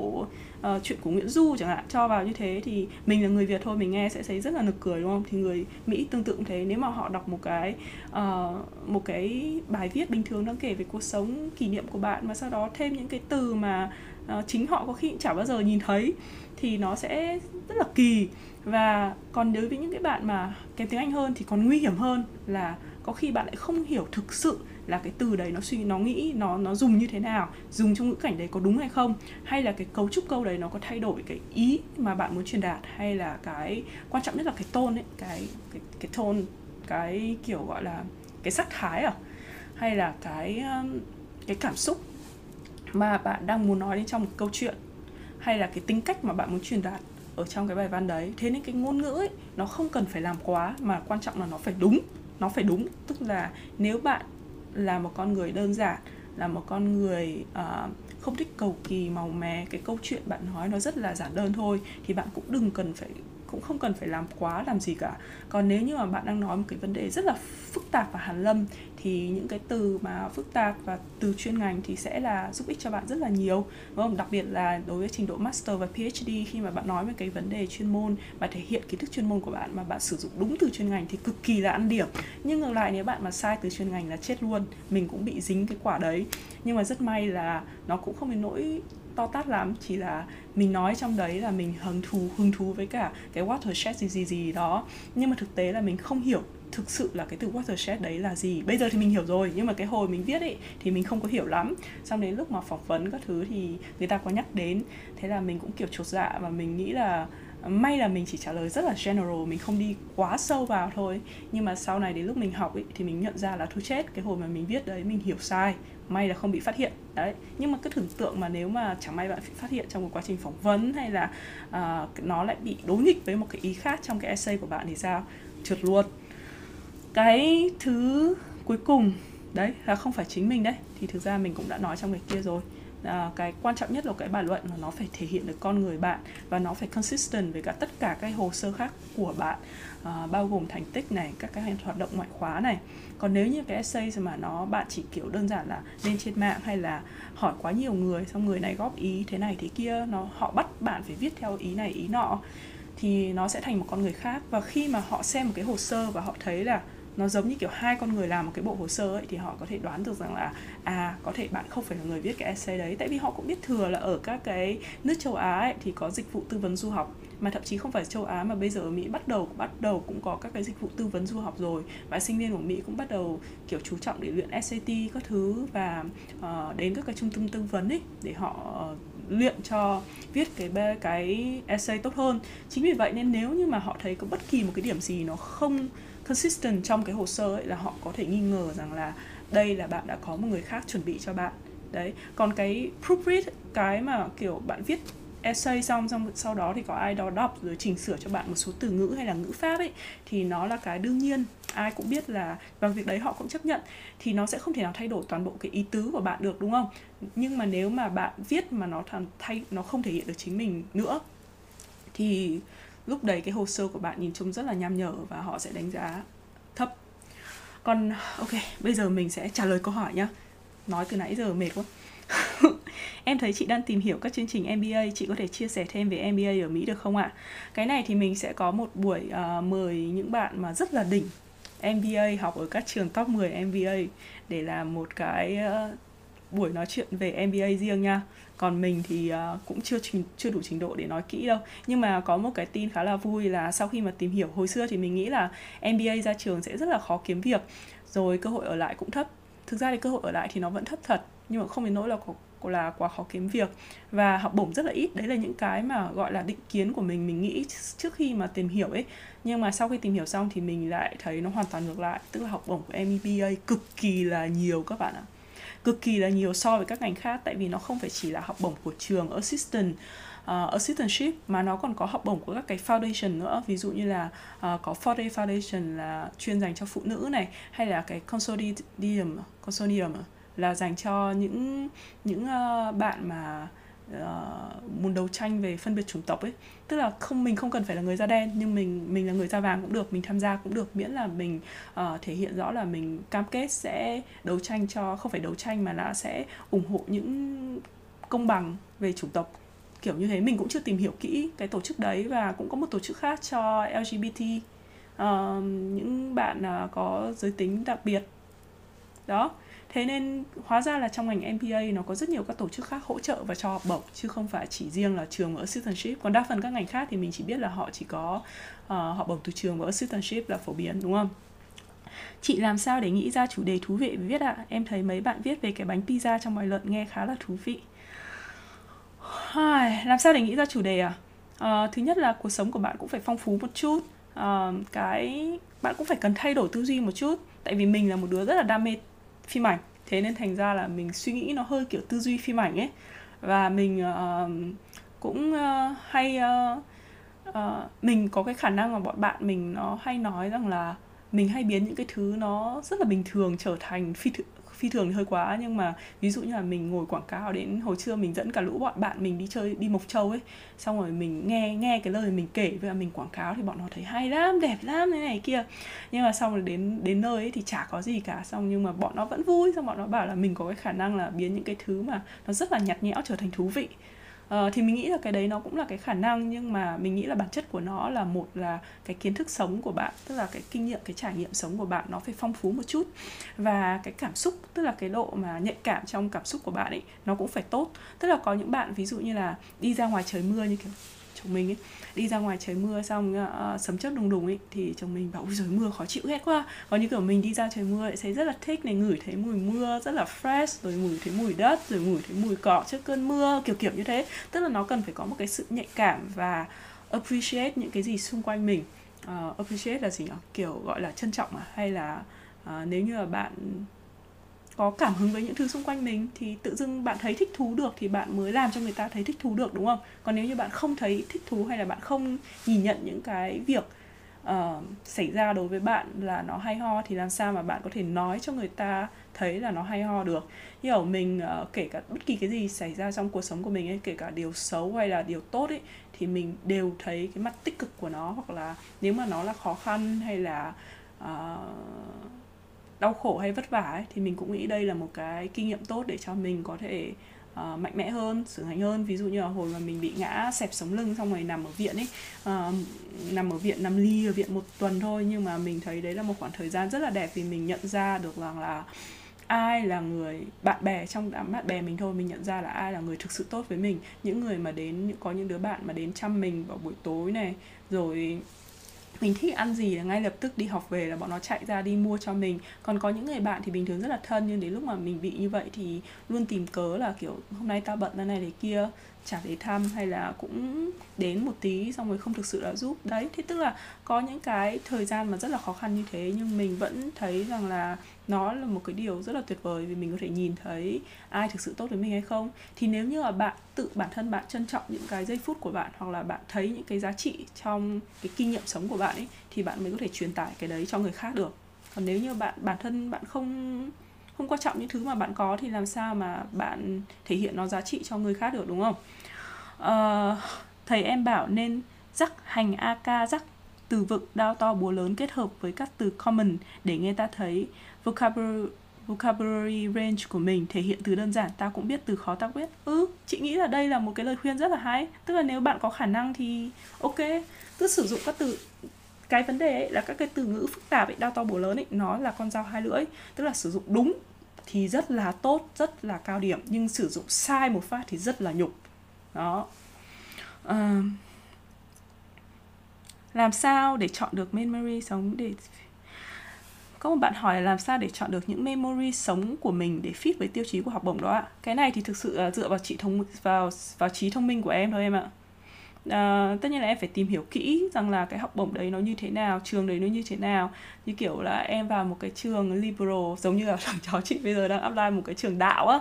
uh, chuyện của nguyễn du chẳng hạn cho vào như thế thì mình là người việt thôi mình nghe sẽ thấy rất là nực cười đúng không? Thì người mỹ tương tự cũng thế. Nếu mà họ đọc một cái uh, một cái bài viết bình thường đang kể về cuộc sống kỷ niệm của bạn và sau đó thêm những cái từ mà uh, chính họ có khi cũng chả bao giờ nhìn thấy thì nó sẽ rất là kỳ và còn đối với những cái bạn mà kém tiếng Anh hơn thì còn nguy hiểm hơn là có khi bạn lại không hiểu thực sự là cái từ đấy nó suy, nó nghĩ, nó nó dùng như thế nào, dùng trong ngữ cảnh đấy có đúng hay không, hay là cái cấu trúc câu đấy nó có thay đổi cái ý mà bạn muốn truyền đạt, hay là cái, quan trọng nhất là cái tone ấy, cái cái cái tone, cái kiểu gọi là cái sắc thái à hay là cái um, cái cảm xúc mà bạn đang muốn nói đến trong một câu chuyện, hay là cái tính cách mà bạn muốn truyền đạt ở trong cái bài văn đấy. Thế nên cái ngôn ngữ ấy nó không cần phải làm quá mà quan trọng là nó phải đúng. Nó phải đúng. Tức là nếu bạn là một con người đơn giản là một con người uh, không thích cầu kỳ màu mè cái câu chuyện bạn nói nó rất là giản đơn thôi thì bạn cũng đừng cần phải cũng không cần phải làm quá làm gì cả. Còn nếu như mà bạn đang nói một cái vấn đề rất là phức tạp và hàn lâm, thì những cái từ mà phức tạp và từ chuyên ngành thì sẽ là giúp ích cho bạn rất là nhiều. Đúng không? Đặc biệt là đối với trình độ master và phd khi mà bạn nói về cái vấn đề chuyên môn và thể hiện kiến thức chuyên môn của bạn mà bạn sử dụng đúng từ chuyên ngành thì cực kỳ là ăn điểm. Nhưng ngược lại, nếu bạn mà sai từ chuyên ngành là chết luôn, mình cũng bị dính cái quả đấy. Nhưng mà rất may là nó cũng không đến nỗi to tát lắm chỉ là mình nói trong đấy là mình hứng thú hứng thú với cả cái watershed gì gì gì đó. Nhưng mà thực tế là mình không hiểu thực sự là cái từ watershed đấy là gì. Bây giờ thì mình hiểu rồi nhưng mà cái hồi mình viết ấy thì mình không có hiểu lắm. Xong đến lúc mà phỏng vấn các thứ thì người ta có nhắc đến. Thế là mình cũng kiểu chột dạ và mình nghĩ là may là mình chỉ trả lời rất là general mình không đi quá sâu vào thôi. Nhưng mà sau này đến lúc mình học ấy, thì mình nhận ra là thôi chết cái hồi mà mình viết đấy mình hiểu sai may là không bị phát hiện. Đấy nhưng mà cứ tưởng tượng mà nếu mà chẳng may bạn bị phát hiện trong một quá trình phỏng vấn hay là uh, nó lại bị đối nghịch với một cái ý khác trong cái essay của bạn thì sao? Trượt luôn. Cái thứ cuối cùng đấy là không phải chính mình đấy thì thực ra mình cũng đã nói trong cái kia rồi. À, cái quan trọng nhất là cái bài luận là nó phải thể hiện được con người bạn và nó phải consistent với cả tất cả các hồ sơ khác của bạn à, bao gồm thành tích này các cái hoạt động ngoại khóa này còn nếu như cái essay mà nó bạn chỉ kiểu đơn giản là lên trên mạng hay là hỏi quá nhiều người, xong người này góp ý thế này thế kia, nó, họ bắt bạn phải viết theo ý này, ý nọ, thì nó sẽ thành một con người khác. Và khi mà họ xem một cái hồ sơ và họ thấy là nó giống như kiểu hai con người làm một cái bộ hồ sơ ấy thì họ có thể đoán được rằng là à có thể bạn không phải là người viết cái essay đấy. Tại vì họ cũng biết thừa là ở các cái nước châu Á ấy, thì có dịch vụ tư vấn du học. Mà thậm chí không phải châu Á mà bây giờ ở Mỹ bắt đầu bắt đầu cũng có các cái dịch vụ tư vấn du học rồi. Và sinh viên của Mỹ cũng bắt đầu kiểu chú trọng để luyện SAT các thứ và uh, đến các cái trung tâm tư vấn ấy để họ uh, luyện cho viết cái cái essay tốt hơn. Chính vì vậy nên nếu như mà họ thấy có bất kỳ một cái điểm gì nó không consistent trong cái hồ sơ ấy là họ có thể nghi ngờ rằng là đây là bạn đã có một người khác chuẩn bị cho bạn. Đấy, còn cái proofread cái mà kiểu bạn viết essay xong xong sau đó thì có ai đó đọc rồi chỉnh sửa cho bạn một số từ ngữ hay là ngữ pháp ấy, thì nó là cái đương nhiên, ai cũng biết là và việc đấy họ cũng chấp nhận. Thì nó sẽ không thể nào thay đổi toàn bộ cái ý tứ của bạn được, đúng không? Nhưng mà nếu mà bạn viết mà nó thay, nó không thể hiện được chính mình nữa, thì lúc đấy cái hồ sơ của bạn nhìn trông rất là nham nhở và họ sẽ đánh giá thấp. Còn ok bây giờ mình sẽ trả lời câu hỏi nhá. Nói từ nãy giờ mệt quá. *laughs* Em thấy chị đang tìm hiểu các chương trình MBA chị có thể chia sẻ thêm về MBA ở Mỹ được không ạ? Cái này thì mình sẽ có một buổi uh, mời những bạn mà rất là đỉnh MBA học ở các trường top 10 MBA để làm một cái uh, buổi nói chuyện về MBA riêng nha còn mình thì uh, cũng chưa trình, chưa đủ trình độ để nói kỹ đâu. Nhưng mà có một cái tin khá là vui là sau khi mà tìm hiểu hồi xưa thì mình nghĩ là MBA ra trường sẽ rất là khó kiếm việc. Rồi cơ hội ở lại cũng thấp. Thực ra thì cơ hội ở lại thì nó vẫn thấp thật nhưng mà không đến nỗi là có là quá khó kiếm việc. Và học bổng rất là ít. Đấy là những cái mà gọi là định kiến của mình mình nghĩ trước khi mà tìm hiểu ấy. Nhưng mà sau khi tìm hiểu xong thì mình lại thấy nó hoàn toàn ngược lại. Tức là học bổng của MBA cực kỳ là nhiều các bạn ạ cực kỳ là nhiều so với các ngành khác tại vì nó không phải chỉ là học bổng của trường assistant uh, assistantship mà nó còn có học bổng của các cái foundation nữa. Ví dụ như là uh, có Ford Foundation là chuyên dành cho phụ nữ này hay là cái consortium consortium là dành cho những những uh, bạn mà uh, muốn đấu tranh về phân biệt chủng tộc ấy. Tức là không mình không cần phải là người da đen nhưng mình mình là người da vàng cũng được mình tham gia cũng được miễn là mình uh, thể hiện rõ là mình cam kết sẽ đấu tranh cho không phải đấu tranh mà là sẽ ủng hộ những công bằng về chủng tộc. Kiểu như thế mình cũng chưa tìm hiểu kỹ cái tổ chức đấy và cũng có một tổ chức khác cho LGBT uh, ờ, những bạn uh, có giới tính đặc biệt. Đó thế nên hóa ra là trong ngành MBA nó có rất nhiều các tổ chức khác hỗ trợ và cho học bổng chứ không phải chỉ riêng là trường và assistantship còn đa phần các ngành khác thì mình chỉ biết là họ chỉ có uh, học bổng từ trường và assistantship là phổ biến đúng không Chị làm sao để nghĩ ra chủ đề thú vị viết ạ? À? Em thấy mấy bạn viết về cái bánh pizza trong bài luận nghe khá là thú vị. Ai, làm sao để nghĩ ra chủ đề à? à thứ nhất là cuộc sống của bạn cũng phải phong phú một chút. À, cái bạn cũng phải cần thay đổi tư duy một chút. Tại vì mình là một đứa rất là đam mê phim ảnh. Thế nên thành ra là mình suy nghĩ nó hơi kiểu tư duy phim ảnh ấy. Và mình uh, cũng uh, hay uh, uh, mình có cái khả năng mà bọn bạn mình nó hay nói rằng là mình hay biến những cái thứ nó rất là bình thường trở thành phi th- phi thường thì hơi quá, nhưng mà ví dụ như là mình ngồi quảng cáo đến hồi trưa mình dẫn cả lũ bọn bạn mình đi chơi, đi mộc châu ấy, xong rồi mình nghe nghe cái lời mình kể và mình quảng cáo thì bọn nó thấy hay lắm, đẹp lắm, thế này kia. Nhưng mà xong rồi đến đến nơi ấy thì chả có gì cả, xong nhưng mà bọn nó vẫn vui, xong bọn nó bảo là mình có cái khả năng là biến những cái thứ mà nó rất là nhạt nhẽo trở thành thú vị uh, thì mình nghĩ là cái đấy nó cũng là cái khả năng nhưng mà mình nghĩ là bản chất của nó là một là cái kiến thức sống của bạn tức là cái kinh nghiệm cái trải nghiệm sống của bạn nó phải phong phú một chút. Và cái cảm xúc tức là cái độ mà nhạy cảm trong cảm xúc của bạn ấy nó cũng phải tốt. Tức là có những bạn ví dụ như là đi ra ngoài trời mưa như kiểu chồng mình ấy đi ra ngoài trời mưa xong uh, sấm chớp đùng đùng ấy thì chồng mình bảo ui trời mưa khó chịu ghét quá. Còn như kiểu mình đi ra trời mưa lại thấy rất là thích này ngửi thấy mùi mưa rất là fresh rồi ngửi thấy mùi đất rồi ngửi thấy mùi cỏ trước cơn mưa kiểu kiểu như thế. Tức là nó cần phải có một cái sự nhạy cảm và appreciate những cái gì xung quanh mình. Uh, appreciate là gì nhỉ? Kiểu gọi là trân trọng à? Hay là uh, nếu như là bạn có cảm hứng với những thứ xung quanh mình thì tự dưng bạn thấy thích thú được thì bạn mới làm cho người ta thấy thích thú được đúng không? Còn nếu như bạn không thấy thích thú hay là bạn không nhìn nhận những cái việc uh, xảy ra đối với bạn là nó hay ho thì làm sao mà bạn có thể nói cho người ta thấy là nó hay ho được? Như ở mình uh, kể cả bất kỳ cái gì xảy ra trong cuộc sống của mình ấy kể cả điều xấu hay là điều tốt ấy thì mình đều thấy cái mặt tích cực của nó hoặc là nếu mà nó là khó khăn hay là uh, đau khổ hay vất vả ấy, thì mình cũng nghĩ đây là một cái kinh nghiệm tốt để cho mình có thể uh, mạnh mẽ hơn trưởng thành hơn. Ví dụ như là hồi mà mình bị ngã xẹp sống lưng xong rồi nằm ở viện ấy uh, nằm ở viện nằm ly ở viện một tuần thôi nhưng mà mình thấy đấy là một khoảng thời gian rất là đẹp vì mình nhận ra được rằng là ai là người bạn bè trong đám bạn bè mình thôi. Mình nhận ra là ai là người thực sự tốt với mình. Những người mà đến có những đứa bạn mà đến chăm mình vào buổi tối này rồi mình thích ăn gì là ngay lập tức đi học về là bọn nó chạy ra đi mua cho mình. Còn có những người bạn thì bình thường rất là thân, nhưng đến lúc mà mình bị như vậy thì luôn tìm cớ là kiểu, hôm nay tao bận ra này để kia chả để thăm hay là cũng đến một tí xong rồi không thực sự là giúp. Đấy, thế tức là có những cái thời gian mà rất là khó khăn như thế, nhưng mình vẫn thấy rằng là nó là một cái điều rất là tuyệt vời vì mình có thể nhìn thấy ai thực sự tốt với mình hay không. Thì nếu như là bạn tự, bản thân bạn trân trọng những cái giây phút của bạn hoặc là bạn thấy những cái giá trị trong cái kinh nghiệm sống của bạn ấy, thì bạn mới có thể truyền tải cái đấy cho người khác được. Còn nếu như bạn, bản thân bạn không không quan trọng những thứ mà bạn có thì làm sao mà bạn thể hiện nó giá trị cho người khác được đúng không? Uh, thầy em bảo nên rắc hành ak rắc từ vựng đao to búa lớn kết hợp với các từ common để nghe ta thấy vocabulary vocabulary range của mình thể hiện từ đơn giản ta cũng biết từ khó ta biết. Ừ chị nghĩ là đây là một cái lời khuyên rất là hay. Tức là nếu bạn có khả năng thì ok cứ sử dụng các từ cái vấn đề ấy là các cái từ ngữ phức tạp ấy đao to búa lớn ấy nó là con dao hai lưỡi tức là sử dụng đúng thì rất là tốt rất là cao điểm nhưng sử dụng sai một phát thì rất là nhục. Đó. À, làm sao để chọn được memory sống để có một bạn hỏi là làm sao để chọn được những memory sống của mình để fit với tiêu chí của học bổng đó ạ? Cái này thì thực sự là dựa vào chị thông vào vào trí thông minh của em thôi em ạ à, tất nhiên là em phải tìm hiểu kỹ rằng là cái học bổng đấy nó như thế nào trường đấy nó như thế nào. Như kiểu là em vào một cái trường liberal giống như là *laughs* thằng cháu chị bây giờ đang apply một cái trường đạo á.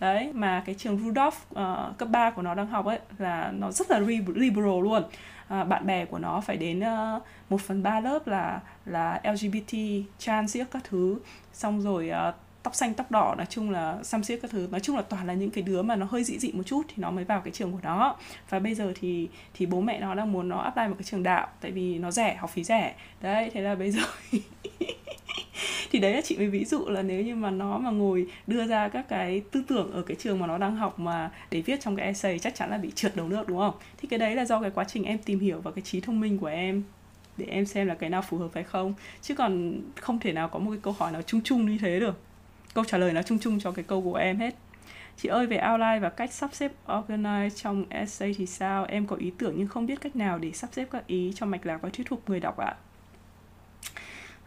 Đấy mà cái trường Rudolph uh, cấp 3 của nó đang học ấy là nó rất là liberal luôn. À, bạn bè của nó phải đến uh, một phần ba lớp là là LGBT trans các thứ. Xong rồi uh, tóc xanh, tóc đỏ, nói chung là xăm xiết các thứ. Nói chung là toàn là những cái đứa mà nó hơi dị dị một chút thì nó mới vào cái trường của nó. Và bây giờ thì thì bố mẹ nó đang muốn nó apply một cái trường đạo tại vì nó rẻ, học phí rẻ. Đấy, thế là bây giờ *laughs* thì đấy là chị mới ví dụ là nếu như mà nó mà ngồi đưa ra các cái tư tưởng ở cái trường mà nó đang học mà để viết trong cái essay chắc chắn là bị trượt đầu nước, đúng không? Thì cái đấy là do cái quá trình em tìm hiểu và cái trí thông minh của em để em xem là cái nào phù hợp hay không. Chứ còn không thể nào có một cái câu hỏi nào chung chung như thế được câu trả lời nó chung chung cho cái câu của em hết. Chị ơi về outline và cách sắp xếp organize trong essay thì sao? Em có ý tưởng nhưng không biết cách nào để sắp xếp các ý cho mạch lạc và thuyết phục người đọc ạ.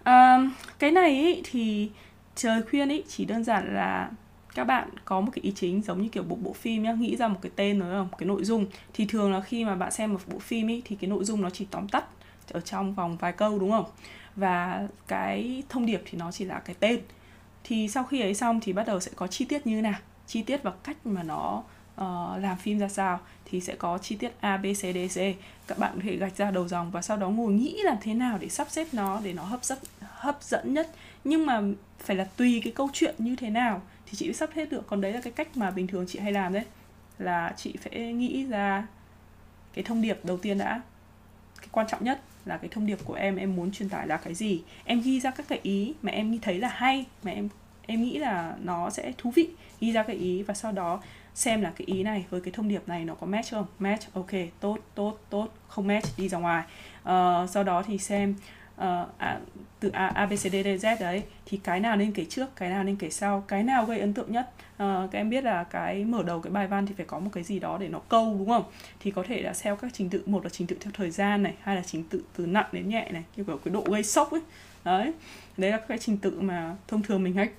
À, cái này ý, thì trời khuyên ý chỉ đơn giản là các bạn có một cái ý chính giống như kiểu bộ bộ phim nhá nghĩ ra một cái tên rồi không cái nội dung. Thì thường là khi mà bạn xem một bộ phim ý thì cái nội dung nó chỉ tóm tắt ở trong vòng vài câu đúng không? Và cái thông điệp thì nó chỉ là cái tên thì sau khi ấy xong thì bắt đầu sẽ có chi tiết như thế nào? Chi tiết và cách mà nó uh, làm phim ra sao? Thì sẽ có chi tiết A, B, C, D, C các bạn có thể gạch ra đầu dòng và sau đó ngồi nghĩ làm thế nào để sắp xếp nó để nó hấp dẫn hấp dẫn nhất. Nhưng mà phải là tùy cái câu chuyện như thế nào thì chị sắp xếp được. Còn đấy là cái cách mà bình thường chị hay làm đấy. Là chị phải nghĩ ra cái thông điệp đầu tiên đã cái quan trọng nhất là cái thông điệp của em em muốn truyền tải là cái gì? Em ghi ra các cái ý mà em thấy là hay mà em em nghĩ là nó sẽ thú vị. Ghi ra cái ý và sau đó xem là cái ý này với cái thông điệp này nó có match không? Match ok tốt tốt tốt không match đi ra ngoài. Uh, sau đó thì xem uh, à, từ A, A, B, C, D, D, Z đấy thì cái nào nên kể trước cái nào nên kể sau cái nào gây ấn tượng nhất? Uh, các em biết là cái mở đầu cái bài văn thì phải có một cái gì đó để nó câu đúng không? Thì có thể là theo các trình tự một là trình tự theo thời gian này hai là trình tự từ nặng đến nhẹ này kiểu cái độ gây sốc ấy. Đấy đấy là cái trình tự mà thông thường mình hay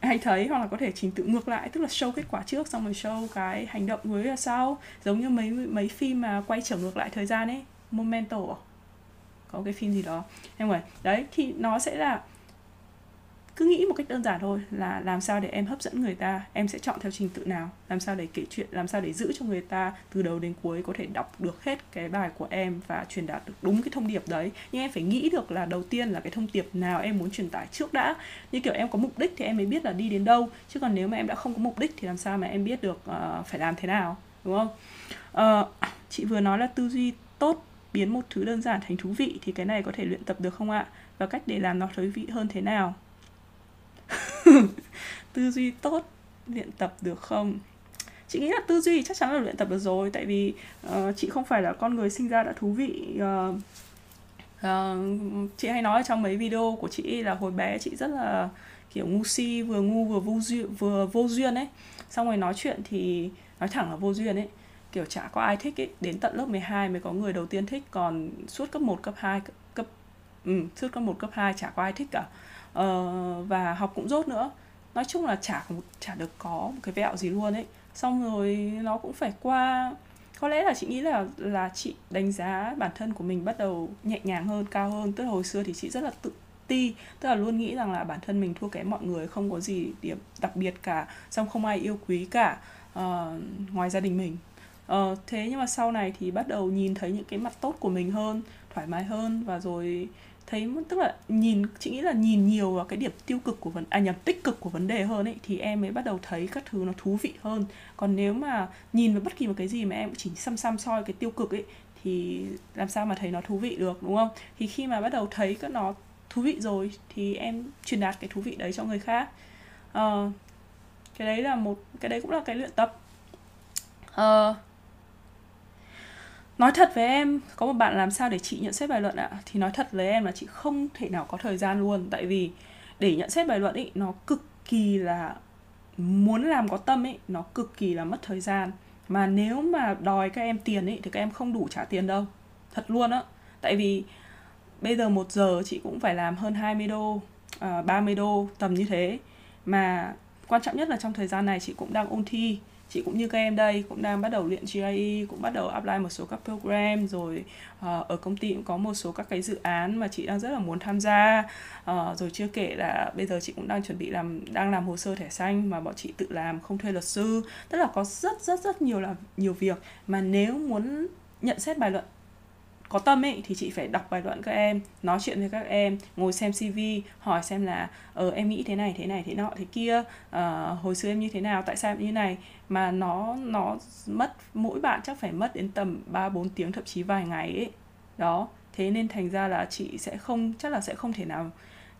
hay thấy hoặc là có thể trình tự ngược lại tức là show kết quả trước xong rồi show cái hành động với là sau. Giống như mấy mấy phim mà quay trở ngược lại thời gian ấy momento à? Có cái phim gì đó. Em anyway, đấy thì nó sẽ là cứ nghĩ một cách đơn giản thôi là làm sao để em hấp dẫn người ta em sẽ chọn theo trình tự nào làm sao để kể chuyện làm sao để giữ cho người ta từ đầu đến cuối có thể đọc được hết cái bài của em và truyền đạt được đúng cái thông điệp đấy. Nhưng em phải nghĩ được là đầu tiên là cái thông điệp nào em muốn truyền tải trước đã. Như kiểu em có mục đích thì em mới biết là đi đến đâu chứ còn nếu mà em đã không có mục đích thì làm sao mà em biết được uh, phải làm thế nào đúng không? Uh, chị vừa nói là tư duy tốt biến một thứ đơn giản thành thú vị thì cái này có thể luyện tập được không ạ? Và cách để làm nó thú vị hơn thế nào? *laughs* Tư duy tốt luyện tập được không? Chị nghĩ là tư duy chắc chắn là luyện tập được rồi tại vì uh, chị không phải là con người sinh ra đã thú vị uh, uh, chị hay nói trong mấy video của chị là hồi bé chị rất là kiểu ngu si vừa ngu vừa vô duyên vừa vô duyên ấy. Xong rồi nói chuyện thì nói thẳng là vô duyên ấy kiểu chả có ai thích ấy đến tận lớp 12 mới có người đầu tiên thích còn suốt cấp 1, cấp 2 cấp ừ, suốt cấp 1, cấp 2 chả có ai thích cả. Ờ, và học cũng rốt nữa. Nói chung là chả chả được có một cái vẹo gì luôn ấy xong rồi nó cũng phải qua có lẽ là chị nghĩ là là chị đánh giá bản thân của mình bắt đầu nhẹ nhàng hơn cao hơn. Tức là hồi xưa thì chị rất là tự ti tức là luôn nghĩ rằng là bản thân mình thua kém mọi người không có gì điểm đặc biệt cả xong không ai yêu quý cả uh, ngoài gia đình mình ờ, thế nhưng mà sau này thì bắt đầu nhìn thấy những cái mặt tốt của mình hơn thoải mái hơn và rồi thấy tức là nhìn chị nghĩ là nhìn nhiều vào cái điểm tiêu cực của vấn à nhầm tích cực của vấn đề hơn ấy thì em mới bắt đầu thấy các thứ nó thú vị hơn. Còn nếu mà nhìn vào bất kỳ một cái gì mà em chỉ xăm xăm soi cái tiêu cực ấy thì làm sao mà thấy nó thú vị được đúng không? Thì khi mà bắt đầu thấy các nó thú vị rồi thì em truyền đạt cái thú vị đấy cho người khác. Uh, cái đấy là một cái đấy cũng là cái luyện tập. Uh, nói thật với em có một bạn làm sao để chị nhận xét bài luận ạ? Thì nói thật với em là chị không thể nào có thời gian luôn. Tại vì để nhận xét bài luận ấy nó cực kỳ là muốn làm có tâm ấy nó cực kỳ là mất thời gian. Mà nếu mà đòi các em tiền ấy thì các em không đủ trả tiền đâu. Thật luôn á. Tại vì bây giờ một giờ chị cũng phải làm hơn 20 đô à, uh, 30 đô tầm như thế. Mà quan trọng nhất là trong thời gian này chị cũng đang ôn thi chị cũng như các em đây cũng đang bắt đầu luyện GIE cũng bắt đầu apply một số các program rồi uh, ở công ty cũng có một số các cái dự án mà chị đang rất là muốn tham gia. Uh, rồi chưa kể là bây giờ chị cũng đang chuẩn bị làm đang làm hồ sơ thẻ xanh mà bọn chị tự làm không thuê luật sư. Tức là có rất rất rất nhiều là nhiều việc. Mà nếu muốn nhận xét bài luận có tâm ấy thì chị phải đọc bài luận các em nói chuyện với các em ngồi xem cv hỏi xem là ờ em nghĩ thế này thế này thế nọ thế kia uh, hồi xưa em như thế nào tại sao em như này mà nó nó mất mỗi bạn chắc phải mất đến tầm 3 4 tiếng thậm chí vài ngày ấy. Đó, thế nên thành ra là chị sẽ không chắc là sẽ không thể nào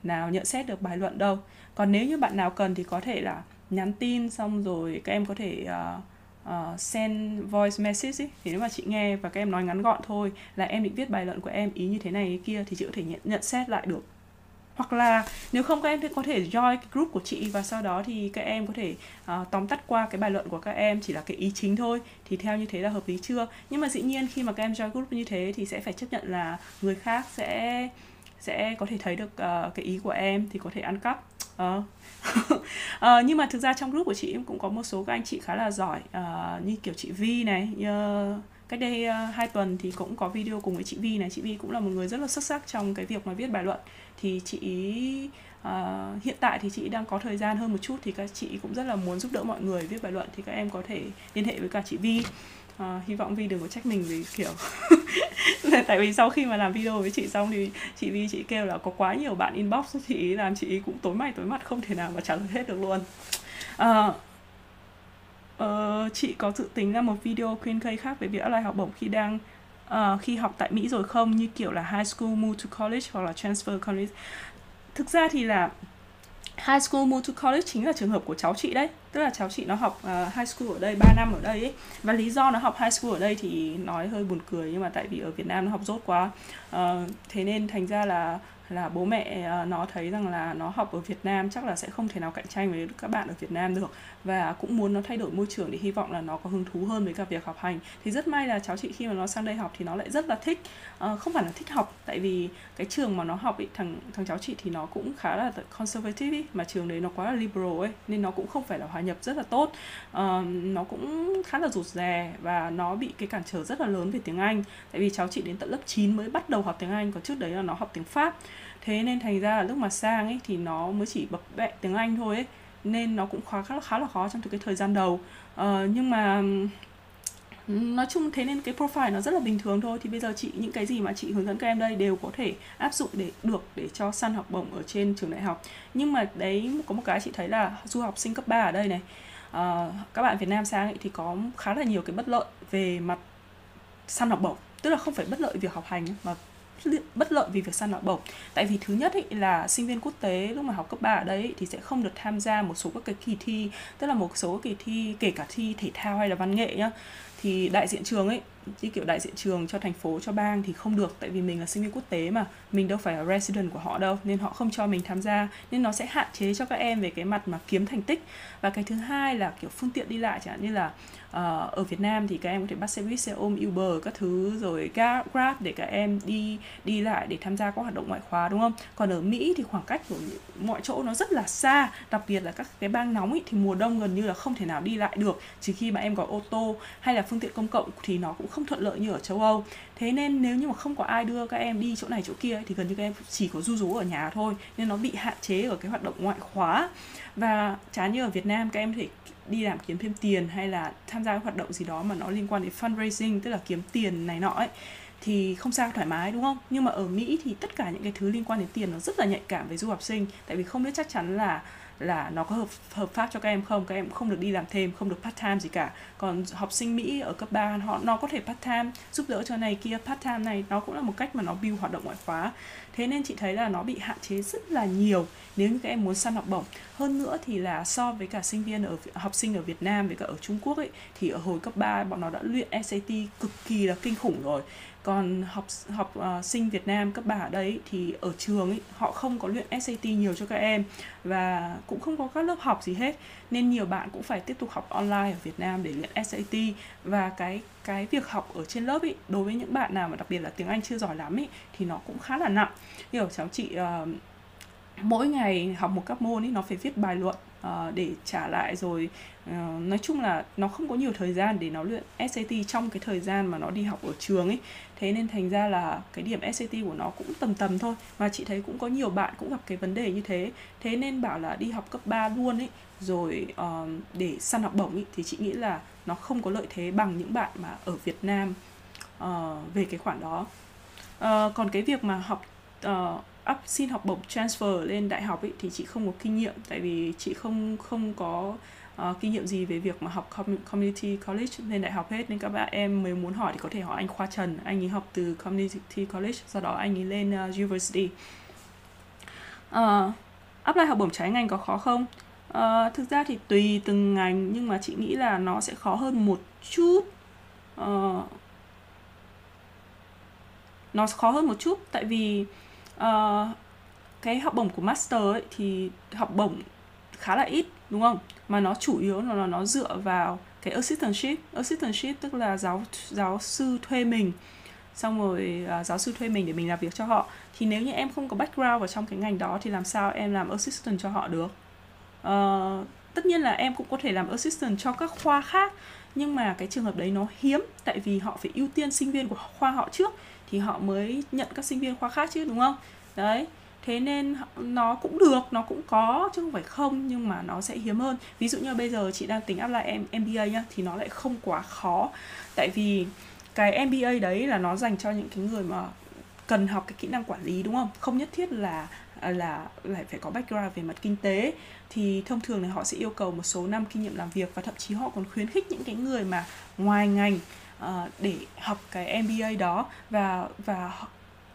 nào nhận xét được bài luận đâu. Còn nếu như bạn nào cần thì có thể là nhắn tin xong rồi các em có thể uh, uh, send voice message ấy, thì nếu mà chị nghe và các em nói ngắn gọn thôi là em định viết bài luận của em ý như thế này thế kia thì chị có thể nhận, nhận xét lại được hoặc là nếu không các em có thể join cái group của chị và sau đó thì các em có thể uh, tóm tắt qua cái bài luận của các em chỉ là cái ý chính thôi thì theo như thế là hợp lý chưa nhưng mà dĩ nhiên khi mà các em join group như thế thì sẽ phải chấp nhận là người khác sẽ sẽ có thể thấy được uh, cái ý của em thì có thể ăn cắp uh uh, *laughs* nhưng mà thực ra trong group của chị cũng có một số các anh chị khá là giỏi uh, như kiểu chị Vi này như cách đây ờ, uh, 2 tuần thì cũng có video cùng với chị Vi này. Chị Vi cũng là một người rất là xuất sắc trong cái việc mà viết bài luận. Thì chị uh, hiện tại thì chị đang có thời gian hơn một chút thì các chị cũng rất là muốn giúp đỡ mọi người viết bài luận thì các em có thể liên hệ với cả chị Vi à, hy vọng Vi đừng có trách mình vì kiểu *laughs* tại vì sau khi mà làm video với chị xong thì chị Vi chị kêu là có quá nhiều bạn inbox chị làm chị cũng tối mày tối mặt không thể nào mà trả lời hết được luôn. À, uh, chị có dự tính ra một video khuyên cây khác về việc apply học bổng khi đang uh, khi học tại Mỹ rồi không? Như kiểu là high school move to college hoặc là transfer college. Thực ra thì là high school move to college chính là trường hợp của cháu chị đấy tức là cháu chị nó học uh, high school ở đây 3 năm ở đây ấy. Và lý do nó học high school ở đây thì nói hơi buồn cười nhưng mà tại vì ở Việt Nam nó học dốt quá. Uh, thế nên thành ra là là bố mẹ uh, nó thấy rằng là nó học ở Việt Nam chắc là sẽ không thể nào cạnh tranh với các bạn ở Việt Nam được. Và cũng muốn nó thay đổi môi trường để hy vọng là nó có hứng thú hơn với cả việc học hành. Thì rất may là cháu chị khi mà nó sang đây học thì nó lại rất là thích uh, không phải là thích học tại vì cái trường mà nó học ý, thằng thằng cháu chị thì nó cũng khá là conservative ý, mà trường đấy nó quá là liberal ấy nên nó cũng không phải là hòa nhập rất là tốt. Uh, nó cũng khá là rụt rè và nó bị cái cản trở rất là lớn về tiếng Anh. Tại vì cháu chị đến tận lớp 9 mới bắt đầu học tiếng Anh còn trước đấy là nó học tiếng Pháp. Thế nên thành ra là lúc mà sang ấy thì nó mới chỉ bập bẹ tiếng Anh thôi ấy nên nó cũng khá khá là khá là khó trong cái thời gian đầu. Uh, nhưng mà nói chung thế nên cái profile nó rất là bình thường thôi. Thì bây giờ chị những cái gì mà chị hướng dẫn các em đây đều có thể áp dụng để được để cho săn học bổng ở trên trường đại học. Nhưng mà đấy có một cái chị thấy là du học sinh cấp 3 ở đây này à, các bạn Việt Nam sang ấy thì có khá là nhiều cái bất lợi về mặt săn học bổng. Tức là không phải bất lợi việc học hành mà bất lợi vì việc săn học bổng. Tại vì thứ nhất ý, là sinh viên quốc tế lúc mà học cấp 3 ở đấy thì sẽ không được tham gia một số các cái kỳ thi tức là một số kỳ thi kể cả thi thể thao hay là văn nghệ nhá thì đại diện trường ấy như kiểu đại diện trường cho thành phố cho bang thì không được tại vì mình là sinh viên quốc tế mà. Mình đâu phải là resident của họ đâu nên họ không cho mình tham gia. Nên nó sẽ hạn chế cho các em về cái mặt mà kiếm thành tích. Và cái thứ hai là kiểu phương tiện đi lại chẳng hạn như là uh, ở Việt Nam thì các em có thể bắt xe buýt xe ôm Uber các thứ rồi Grab để các em đi đi lại để tham gia các hoạt động ngoại khóa đúng không? Còn ở Mỹ thì khoảng cách của mọi chỗ nó rất là xa. Đặc biệt là các cái bang nóng ấy, thì mùa đông gần như là không thể nào đi lại được. Trừ khi mà em có ô tô hay là phương tiện công cộng thì nó cũng không thuận lợi như ở châu Âu. Thế nên nếu như mà không có ai đưa các em đi chỗ này chỗ kia thì gần như các em chỉ có du rú ở nhà thôi, nên nó bị hạn chế ở cái hoạt động ngoại khóa. Và chán như ở Việt Nam, các em thể đi làm kiếm thêm tiền hay là tham gia các hoạt động gì đó mà nó liên quan đến fundraising, tức là kiếm tiền này nọ ấy, thì không sao, thoải mái, đúng không? Nhưng mà ở Mỹ thì tất cả những cái thứ liên quan đến tiền nó rất là nhạy cảm với du học sinh, tại vì không biết chắc chắn là là nó có hợp hợp pháp cho các em không? Các em không được đi làm thêm, không được part time gì cả. Còn học sinh Mỹ ở cấp 3 họ, nó có thể part time giúp đỡ cho này kia, part time này, nó cũng là một cách mà nó build hoạt động ngoại khóa. Thế nên chị thấy là nó bị hạn chế rất là nhiều nếu như các em muốn săn học bổng. Hơn nữa thì là so với cả sinh viên ở học sinh ở Việt Nam với cả ở Trung Quốc ấy, thì ở hồi cấp 3 bọn nó đã luyện SAT cực kỳ là kinh khủng rồi còn học học uh, sinh Việt Nam cấp 3 ở đây thì ở trường ấy họ không có luyện SAT nhiều cho các em và cũng không có các lớp học gì hết. Nên nhiều bạn cũng phải tiếp tục học online ở Việt Nam để luyện SAT và cái cái việc học ở trên lớp ấy đối với những bạn nào mà đặc biệt là tiếng Anh chưa giỏi lắm ấy thì nó cũng khá là nặng. Hiểu cháu chị uh, mỗi ngày học một các môn ấy nó phải viết bài luận uh, để trả lại rồi uh, nói chung là nó không có nhiều thời gian để nó luyện SAT trong cái thời gian mà nó đi học ở trường ấy. Thế nên thành ra là cái điểm SAT của nó cũng tầm tầm thôi mà chị thấy cũng có nhiều bạn cũng gặp cái vấn đề như thế. Thế nên bảo là đi học cấp 3 luôn ấy rồi uh, để săn học bổng ấy, thì chị nghĩ là nó không có lợi thế bằng những bạn mà ở Việt Nam uh, về cái khoản đó. Uh, còn cái việc mà học uh, up xin học bổng transfer lên đại học ấy thì chị không có kinh nghiệm. Tại vì chị không không có uh, kinh nghiệm gì về việc mà học community college lên đại học hết. Nên các bạn em mới muốn hỏi thì có thể hỏi anh Khoa Trần. Anh ấy học từ community college sau đó anh ấy lên uh, university. Uh, apply học bổng trái ngành có khó không? Uh, thực ra thì tùy từng ngành nhưng mà chị nghĩ là nó sẽ khó hơn một chút. Uh, nó khó hơn một chút tại vì uh, cái học bổng của master ấy thì học bổng khá là ít đúng không? Mà nó chủ yếu là nó dựa vào cái assistantship. Assistantship tức là giáo giáo sư thuê mình. Xong rồi uh, giáo sư thuê mình để mình làm việc cho họ. Thì nếu như em không có background vào trong cái ngành đó thì làm sao em làm assistant cho họ được? Uh, tất nhiên là em cũng có thể làm assistant cho các khoa khác. Nhưng mà cái trường hợp đấy nó hiếm tại vì họ phải ưu tiên sinh viên của khoa họ trước thì họ mới nhận các sinh viên khoa khác chứ, đúng không? Đấy, thế nên nó cũng được, nó cũng có chứ không phải không, nhưng mà nó sẽ hiếm hơn. Ví dụ như bây giờ chị đang tính apply em MBA nhá, thì nó lại không quá khó. Tại vì cái MBA đấy là nó dành cho những cái người mà cần học cái kỹ năng quản lý, đúng không? Không nhất thiết là à, là lại phải có background về mặt kinh tế. Thì thông thường thì họ sẽ yêu cầu một số năm kinh nghiệm làm việc và thậm chí họ còn khuyến khích những cái người mà ngoài ngành uh, để học cái MBA đó và và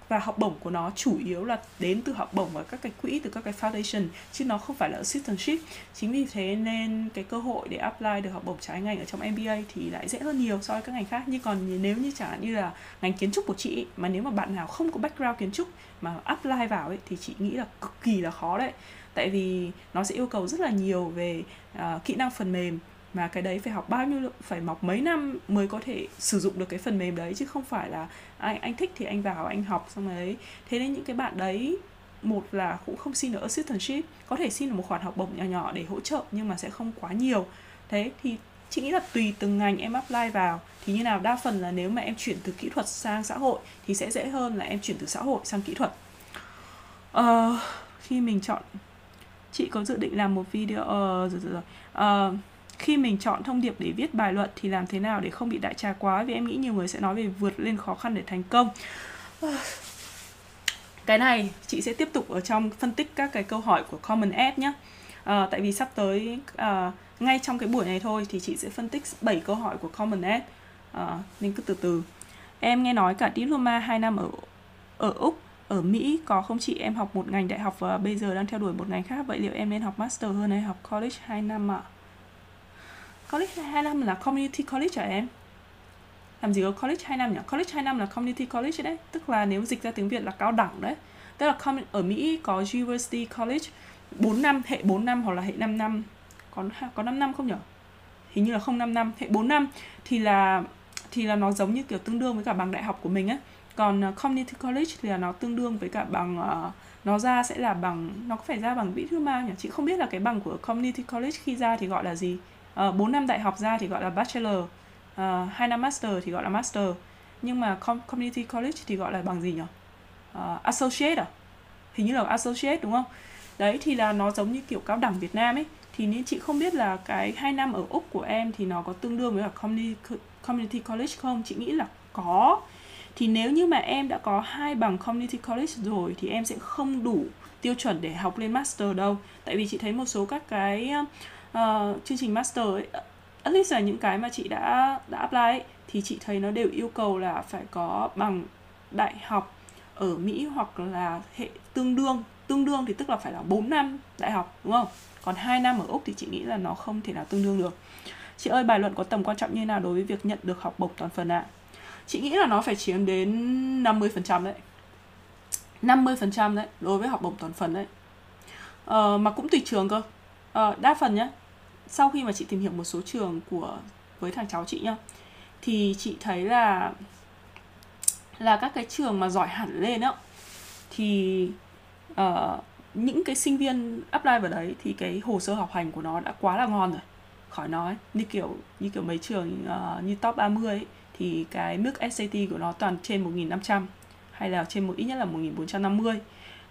và học bổng của nó chủ yếu là đến từ học bổng và các cái quỹ từ các cái foundation chứ nó không phải là assistantship chính vì thế nên cái cơ hội để apply được học bổng trái ngành ở trong MBA thì lại dễ hơn nhiều so với các ngành khác. Nhưng còn nếu như chẳng hạn như là ngành kiến trúc của chị mà nếu mà bạn nào không có background kiến trúc mà apply vào ấy thì chị nghĩ là cực kỳ là khó đấy. Tại vì nó sẽ yêu cầu rất là nhiều về uh, kỹ năng phần mềm mà cái đấy phải học bao nhiêu phải mọc mấy năm mới có thể sử dụng được cái phần mềm đấy chứ không phải là anh anh thích thì anh vào anh học xong đấy. Thế nên những cái bạn đấy một là cũng không xin được assistantship có thể xin được một khoản học bổng nhỏ nhỏ để hỗ trợ nhưng mà sẽ không quá nhiều. Thế thì chị nghĩ là tùy từng ngành em apply vào thì như nào đa phần là nếu mà em chuyển từ kỹ thuật sang xã hội thì sẽ dễ hơn là em chuyển từ xã hội sang kỹ thuật. Uh, khi mình chọn chị có dự định làm một video uh, rồi rồi, rồi. Uh, khi mình chọn thông điệp để viết bài luận thì làm thế nào để không bị đại trà quá? Vì em nghĩ nhiều người sẽ nói về vượt lên khó khăn để thành công. *sighs* Cái này chị sẽ tiếp tục ở trong phân tích các cái câu hỏi của Common App nhé à, ờ, tại vì sắp tới à, ngay trong cái buổi này thôi thì chị sẽ phân tích 7 câu hỏi của Common App à, ờ, nên cứ từ từ. Em nghe nói cả diploma 2 năm ở ở úc ở mỹ có không chị? Em học một ngành đại học và bây giờ đang theo đuổi một ngành khác. Vậy liệu em nên học master hơn hay học college 2 năm ạ? à? College 2 năm là community college hả em? Làm gì có college 2 năm nhỉ? College 2 năm là community college đấy. Tức là nếu dịch ra tiếng việt là cao đẳng đấy. Tức là ở mỹ có university college 4 năm hệ 4 năm hoặc là hệ 5 năm. Có có 5 năm không nhỉ? Hình như là không 5 năm hệ 4 năm. Thì là thì là nó giống như kiểu tương đương với cả bằng đại học của mình á. Còn uh, community college thì là nó tương đương với cả bằng uh, nó ra sẽ là bằng nó có phải ra bằng vĩ thư ma nhỉ? Chị không biết là cái bằng của community college khi ra thì gọi là gì. Ờ, uh, 4 năm đại học ra thì gọi là bachelor ờ, uh, 2 năm master thì gọi là master nhưng mà community college thì gọi là bằng gì nhỉ uh, ờ, associate à? Hình như là associate đúng không? Đấy thì là nó giống như kiểu cao đẳng Việt Nam ấy thì nên chị không biết là cái hai năm ở úc của em thì nó có tương đương với cả community community college không? Chị nghĩ là có. Thì nếu như mà em đã có hai bằng community college rồi thì em sẽ không đủ tiêu chuẩn để học lên master đâu. Tại vì chị thấy một số các cái uh, chương trình master ấy, at least là những cái mà chị đã đã apply ấy, thì chị thấy nó đều yêu cầu là phải có bằng đại học ở Mỹ hoặc là hệ tương đương. Tương đương thì tức là phải là 4 năm đại học đúng không? Còn 2 năm ở Úc thì chị nghĩ là nó không thể nào tương đương được. Chị ơi bài luận có tầm quan trọng như nào đối với việc nhận được học bổng toàn phần ạ? À? chị nghĩ là nó phải chiếm đến 50% đấy. 50% đấy đối với học bổng toàn phần đấy. Ờ, mà cũng tùy trường cơ ờ, đa phần nhá. Sau khi mà chị tìm hiểu một số trường của với thằng cháu chị nhá thì chị thấy là là các cái trường mà giỏi hẳn lên á thì uh, những cái sinh viên apply vào đấy thì cái hồ sơ học hành của nó đã quá là ngon rồi. Khỏi nói như kiểu như kiểu mấy trường uh, như top 30 ấy, thì cái mức SAT của nó toàn trên 1.500 hay là trên một ít nhất là 1.450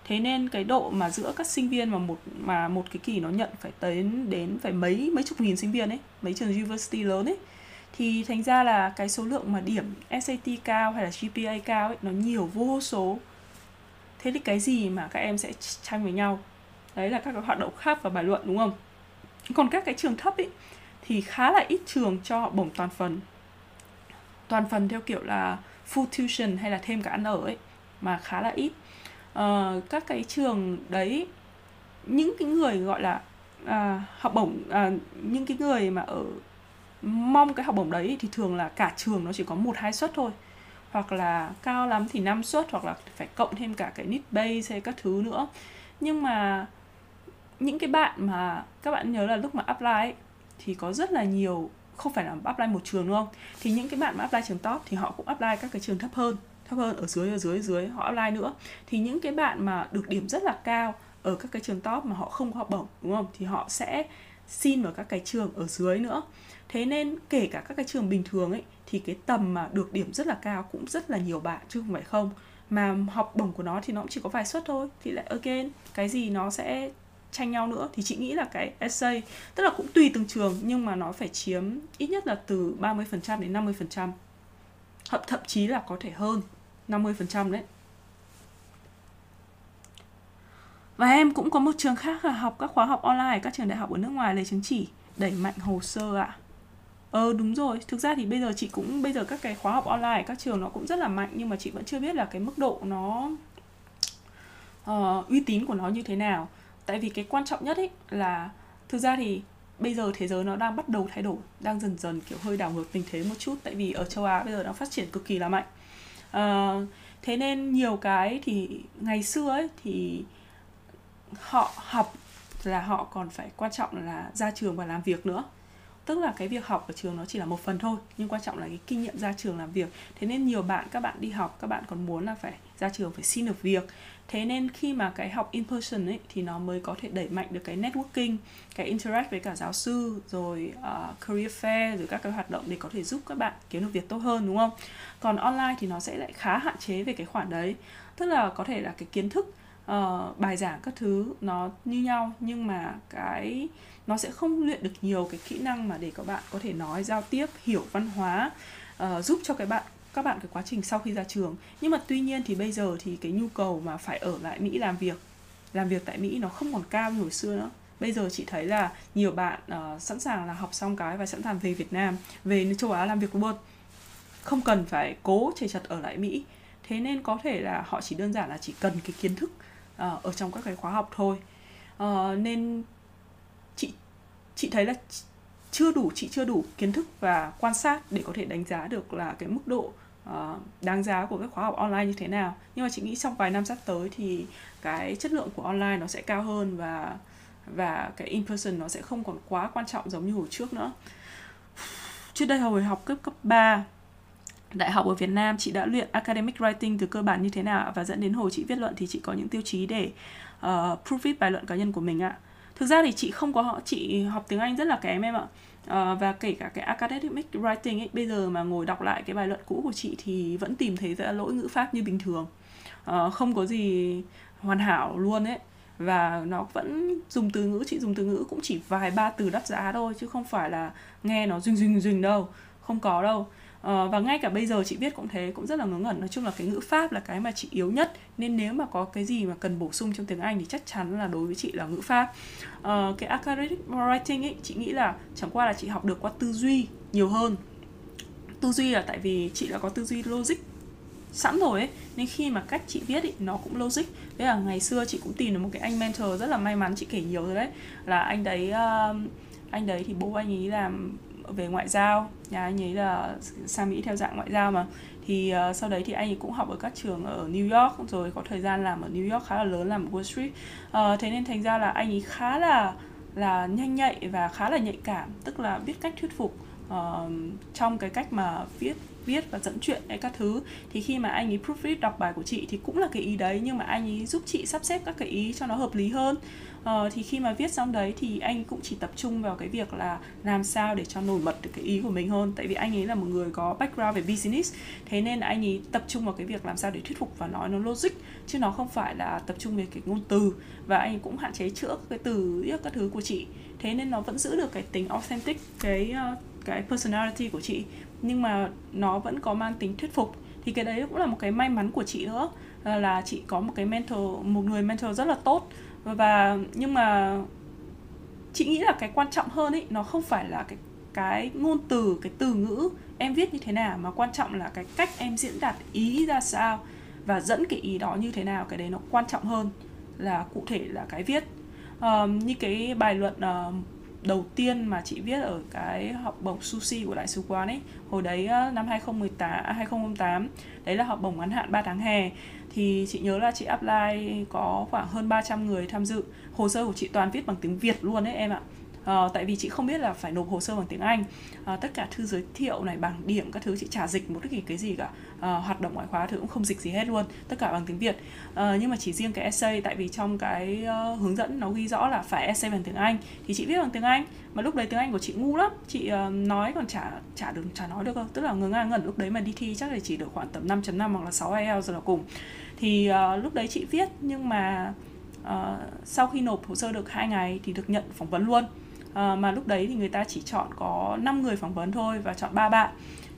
thế nên cái độ mà giữa các sinh viên mà một mà một cái kỳ nó nhận phải tới đến phải mấy mấy chục nghìn sinh viên ấy, mấy trường university lớn ấy, thì thành ra là cái số lượng mà điểm SAT cao hay là GPA cao ấy, nó nhiều vô số. Thế thì cái gì mà các em sẽ tranh với nhau? Đấy là các cái hoạt động khác và bài luận, đúng không? Còn các cái trường thấp ấy, thì khá là ít trường cho bổng toàn phần. Toàn phần theo kiểu là full tuition hay là thêm cả ăn ở ấy, mà khá là ít uh, các cái trường đấy những cái người gọi là uh, học bổng uh, những cái người mà ở mong cái học bổng đấy thì thường là cả trường nó chỉ có một hai suất thôi. Hoặc là cao lắm thì năm suất hoặc là phải cộng thêm cả cái nít base hay các thứ nữa. Nhưng mà những cái bạn mà các bạn nhớ là lúc mà apply ấy, thì có rất là nhiều không phải là apply một trường đúng không thì những cái bạn mà apply trường top thì họ cũng apply các cái trường thấp hơn thấp hơn ở dưới ở dưới ở dưới, họ apply nữa. Thì những cái bạn mà được điểm rất là cao ở các cái trường top mà họ không có học bổng, đúng không? Thì họ sẽ xin vào các cái trường ở dưới nữa. Thế nên kể cả các cái trường bình thường ấy, thì cái tầm mà được điểm rất là cao cũng rất là nhiều bạn, chứ không phải không. Mà học bổng của nó thì nó cũng chỉ có vài suất thôi, thì lại again, cái gì nó sẽ tranh nhau nữa. Thì chị nghĩ là cái essay, tức là cũng tùy từng trường, nhưng mà nó phải chiếm ít nhất là từ 30% đến 50%. Thậm thậm chí là có thể hơn. 50% đấy. Và em cũng có một trường khác là học các khóa học online các trường đại học ở nước ngoài lấy chứng chỉ đẩy mạnh hồ sơ ạ. À. Ờ đúng rồi, thực ra thì bây giờ chị cũng bây giờ các cái khóa học online các trường nó cũng rất là mạnh nhưng mà chị vẫn chưa biết là cái mức độ nó uh, uy tín của nó như thế nào tại vì cái quan trọng nhất ấy là thực ra thì bây giờ thế giới nó đang bắt đầu thay đổi đang dần dần kiểu hơi đảo ngược tình thế một chút tại vì ở châu á bây giờ đang phát triển cực kỳ là mạnh à, thế nên nhiều cái thì ngày xưa ấy thì họ học là họ còn phải quan trọng là ra trường và làm việc nữa. Tức là cái việc học ở trường nó chỉ là một phần thôi nhưng quan trọng là cái kinh nghiệm ra trường làm việc. Thế nên nhiều bạn các bạn đi học các bạn còn muốn là phải ra trường phải xin được việc thế nên khi mà cái học in person ấy thì nó mới có thể đẩy mạnh được cái networking cái interact với cả giáo sư rồi uh, career fair rồi các cái hoạt động để có thể giúp các bạn kiếm được việc tốt hơn đúng không? Còn online thì nó sẽ lại khá hạn chế về cái khoản đấy. Tức là có thể là cái kiến thức uh, bài giảng các thứ nó như nhau nhưng mà cái nó sẽ không luyện được nhiều cái kỹ năng mà để các bạn có thể nói giao tiếp hiểu văn hóa uh, giúp cho cái bạn các bạn cái quá trình sau khi ra trường. Nhưng mà tuy nhiên thì bây giờ thì cái nhu cầu mà phải ở lại Mỹ làm việc làm việc tại Mỹ nó không còn cao như hồi xưa nữa. Bây giờ chị thấy là nhiều bạn uh, sẵn sàng là học xong cái và sẵn sàng về Việt Nam về châu Á làm việc luôn. Không cần phải cố chảy chặt ở lại Mỹ. Thế nên có thể là họ chỉ đơn giản là chỉ cần cái kiến thức uh, ở trong các cái khóa học thôi. Uh, nên chị chị thấy là chưa đủ chị chưa đủ kiến thức và quan sát để có thể đánh giá được là cái mức độ uh, đáng giá của các khóa học online như thế nào. Nhưng mà chị nghĩ trong vài năm sắp tới thì cái chất lượng của online nó sẽ cao hơn và và cái in person nó sẽ không còn quá quan trọng giống như hồi trước nữa. Trước đây hồi học cấp cấp 3 đại học ở Việt Nam chị đã luyện academic writing từ cơ bản như thế nào và dẫn đến hồi chị viết luận thì chị có những tiêu chí để ờ, uh, proofread bài luận cá nhân của mình ạ thực ra thì chị không có họ chị học tiếng Anh rất là kém em ạ. À, và kể cả cái academic writing ấy bây giờ mà ngồi đọc lại cái bài luận cũ của chị thì vẫn tìm thấy ra lỗi ngữ pháp như bình thường. À, không có gì hoàn hảo luôn ấy. Và nó vẫn dùng từ ngữ chị dùng từ ngữ cũng chỉ vài ba từ đắt giá thôi chứ không phải là nghe nó rình rình rình đâu. Không có đâu. Uh, và ngay cả bây giờ chị viết cũng thế cũng rất là ngớ ngẩn. Nói chung là cái ngữ pháp là cái mà chị yếu nhất. Nên nếu mà có cái gì mà cần bổ sung trong tiếng Anh thì chắc chắn là đối với chị là ngữ pháp. Uh, cái academic writing ấy chị nghĩ là chẳng qua là chị học được qua tư duy nhiều hơn. Tư duy là tại vì chị đã có tư duy logic sẵn rồi ấy nên khi mà cách chị viết ý, nó cũng logic. Thế là ngày xưa chị cũng tìm được một cái anh mentor rất là may mắn chị kể nhiều rồi đấy. Là anh đấy uh, anh đấy thì bố anh ấy làm về ngoại giao. Nhà anh ấy là sang mỹ theo dạng ngoại giao mà. Thì uh, sau đấy thì anh ấy cũng học ở các trường ở New York rồi có thời gian làm ở New York khá là lớn làm ở Wall Street. Uh, thế nên thành ra là anh ấy khá là là nhanh nhạy và khá là nhạy cảm tức là biết cách thuyết phục uh, trong cái cách mà viết viết và dẫn chuyện hay các thứ. Thì khi mà anh ấy proofread đọc bài của chị thì cũng là cái ý đấy nhưng mà anh ấy giúp chị sắp xếp các cái ý cho nó hợp lý hơn ờ, thì khi mà viết xong đấy thì anh cũng chỉ tập trung vào cái việc là làm sao để cho nổi bật được cái ý của mình hơn. Tại vì anh ấy là một người có background về business thế nên anh ấy tập trung vào cái việc làm sao để thuyết phục và nói nó logic chứ nó không phải là tập trung về cái ngôn từ. Và anh ấy cũng hạn chế chữa cái từ các thứ của chị. Thế nên nó vẫn giữ được cái tính authentic cái ờ, cái personality của chị. Nhưng mà nó vẫn có mang tính thuyết phục. Thì cái đấy cũng là một cái may mắn của chị nữa là chị có một cái mentor một người mentor rất là tốt và nhưng mà chị nghĩ là cái quan trọng hơn ấy nó không phải là cái cái ngôn từ cái từ ngữ em viết như thế nào mà quan trọng là cái cách em diễn đạt ý ra sao và dẫn cái ý đó như thế nào cái đấy nó quan trọng hơn là cụ thể là cái viết. Um, như cái bài luận uh, đầu tiên mà chị viết ở cái học bổng sushi của đại sứ quán ấy, hồi đấy ờ, năm 2018 2008 à, đấy là học bổng ngắn hạn 3 tháng hè. Thì chị nhớ là chị apply có khoảng hơn 300 người tham dự. Hồ sơ của chị toàn viết bằng tiếng Việt luôn đấy em ạ à, tại vì chị không biết là phải nộp hồ sơ bằng tiếng Anh. À, tất cả thư giới thiệu này bảng điểm các thứ chị trả dịch một cái cái gì cả. À, hoạt động ngoại khóa thứ cũng không dịch gì hết luôn tất cả bằng tiếng Việt. À, nhưng mà chỉ riêng cái essay tại vì trong cái uh, hướng dẫn nó ghi rõ là phải essay bằng tiếng Anh. Thì chị viết bằng tiếng Anh mà lúc đấy tiếng Anh của chị ngu lắm. Chị uh, nói còn chả chả được chả nói được đâu tức là ngớ ngang ngẩn lúc đấy mà đi thi chắc là chỉ được khoảng tầm 5.5 hoặc là 6 IELTS rồi là cùng. Thì uh, lúc đấy chị viết nhưng mà uh, sau khi nộp hồ sơ được hai ngày thì được nhận phỏng vấn luôn à, mà lúc đấy thì người ta chỉ chọn có 5 người phỏng vấn thôi và chọn ba bạn.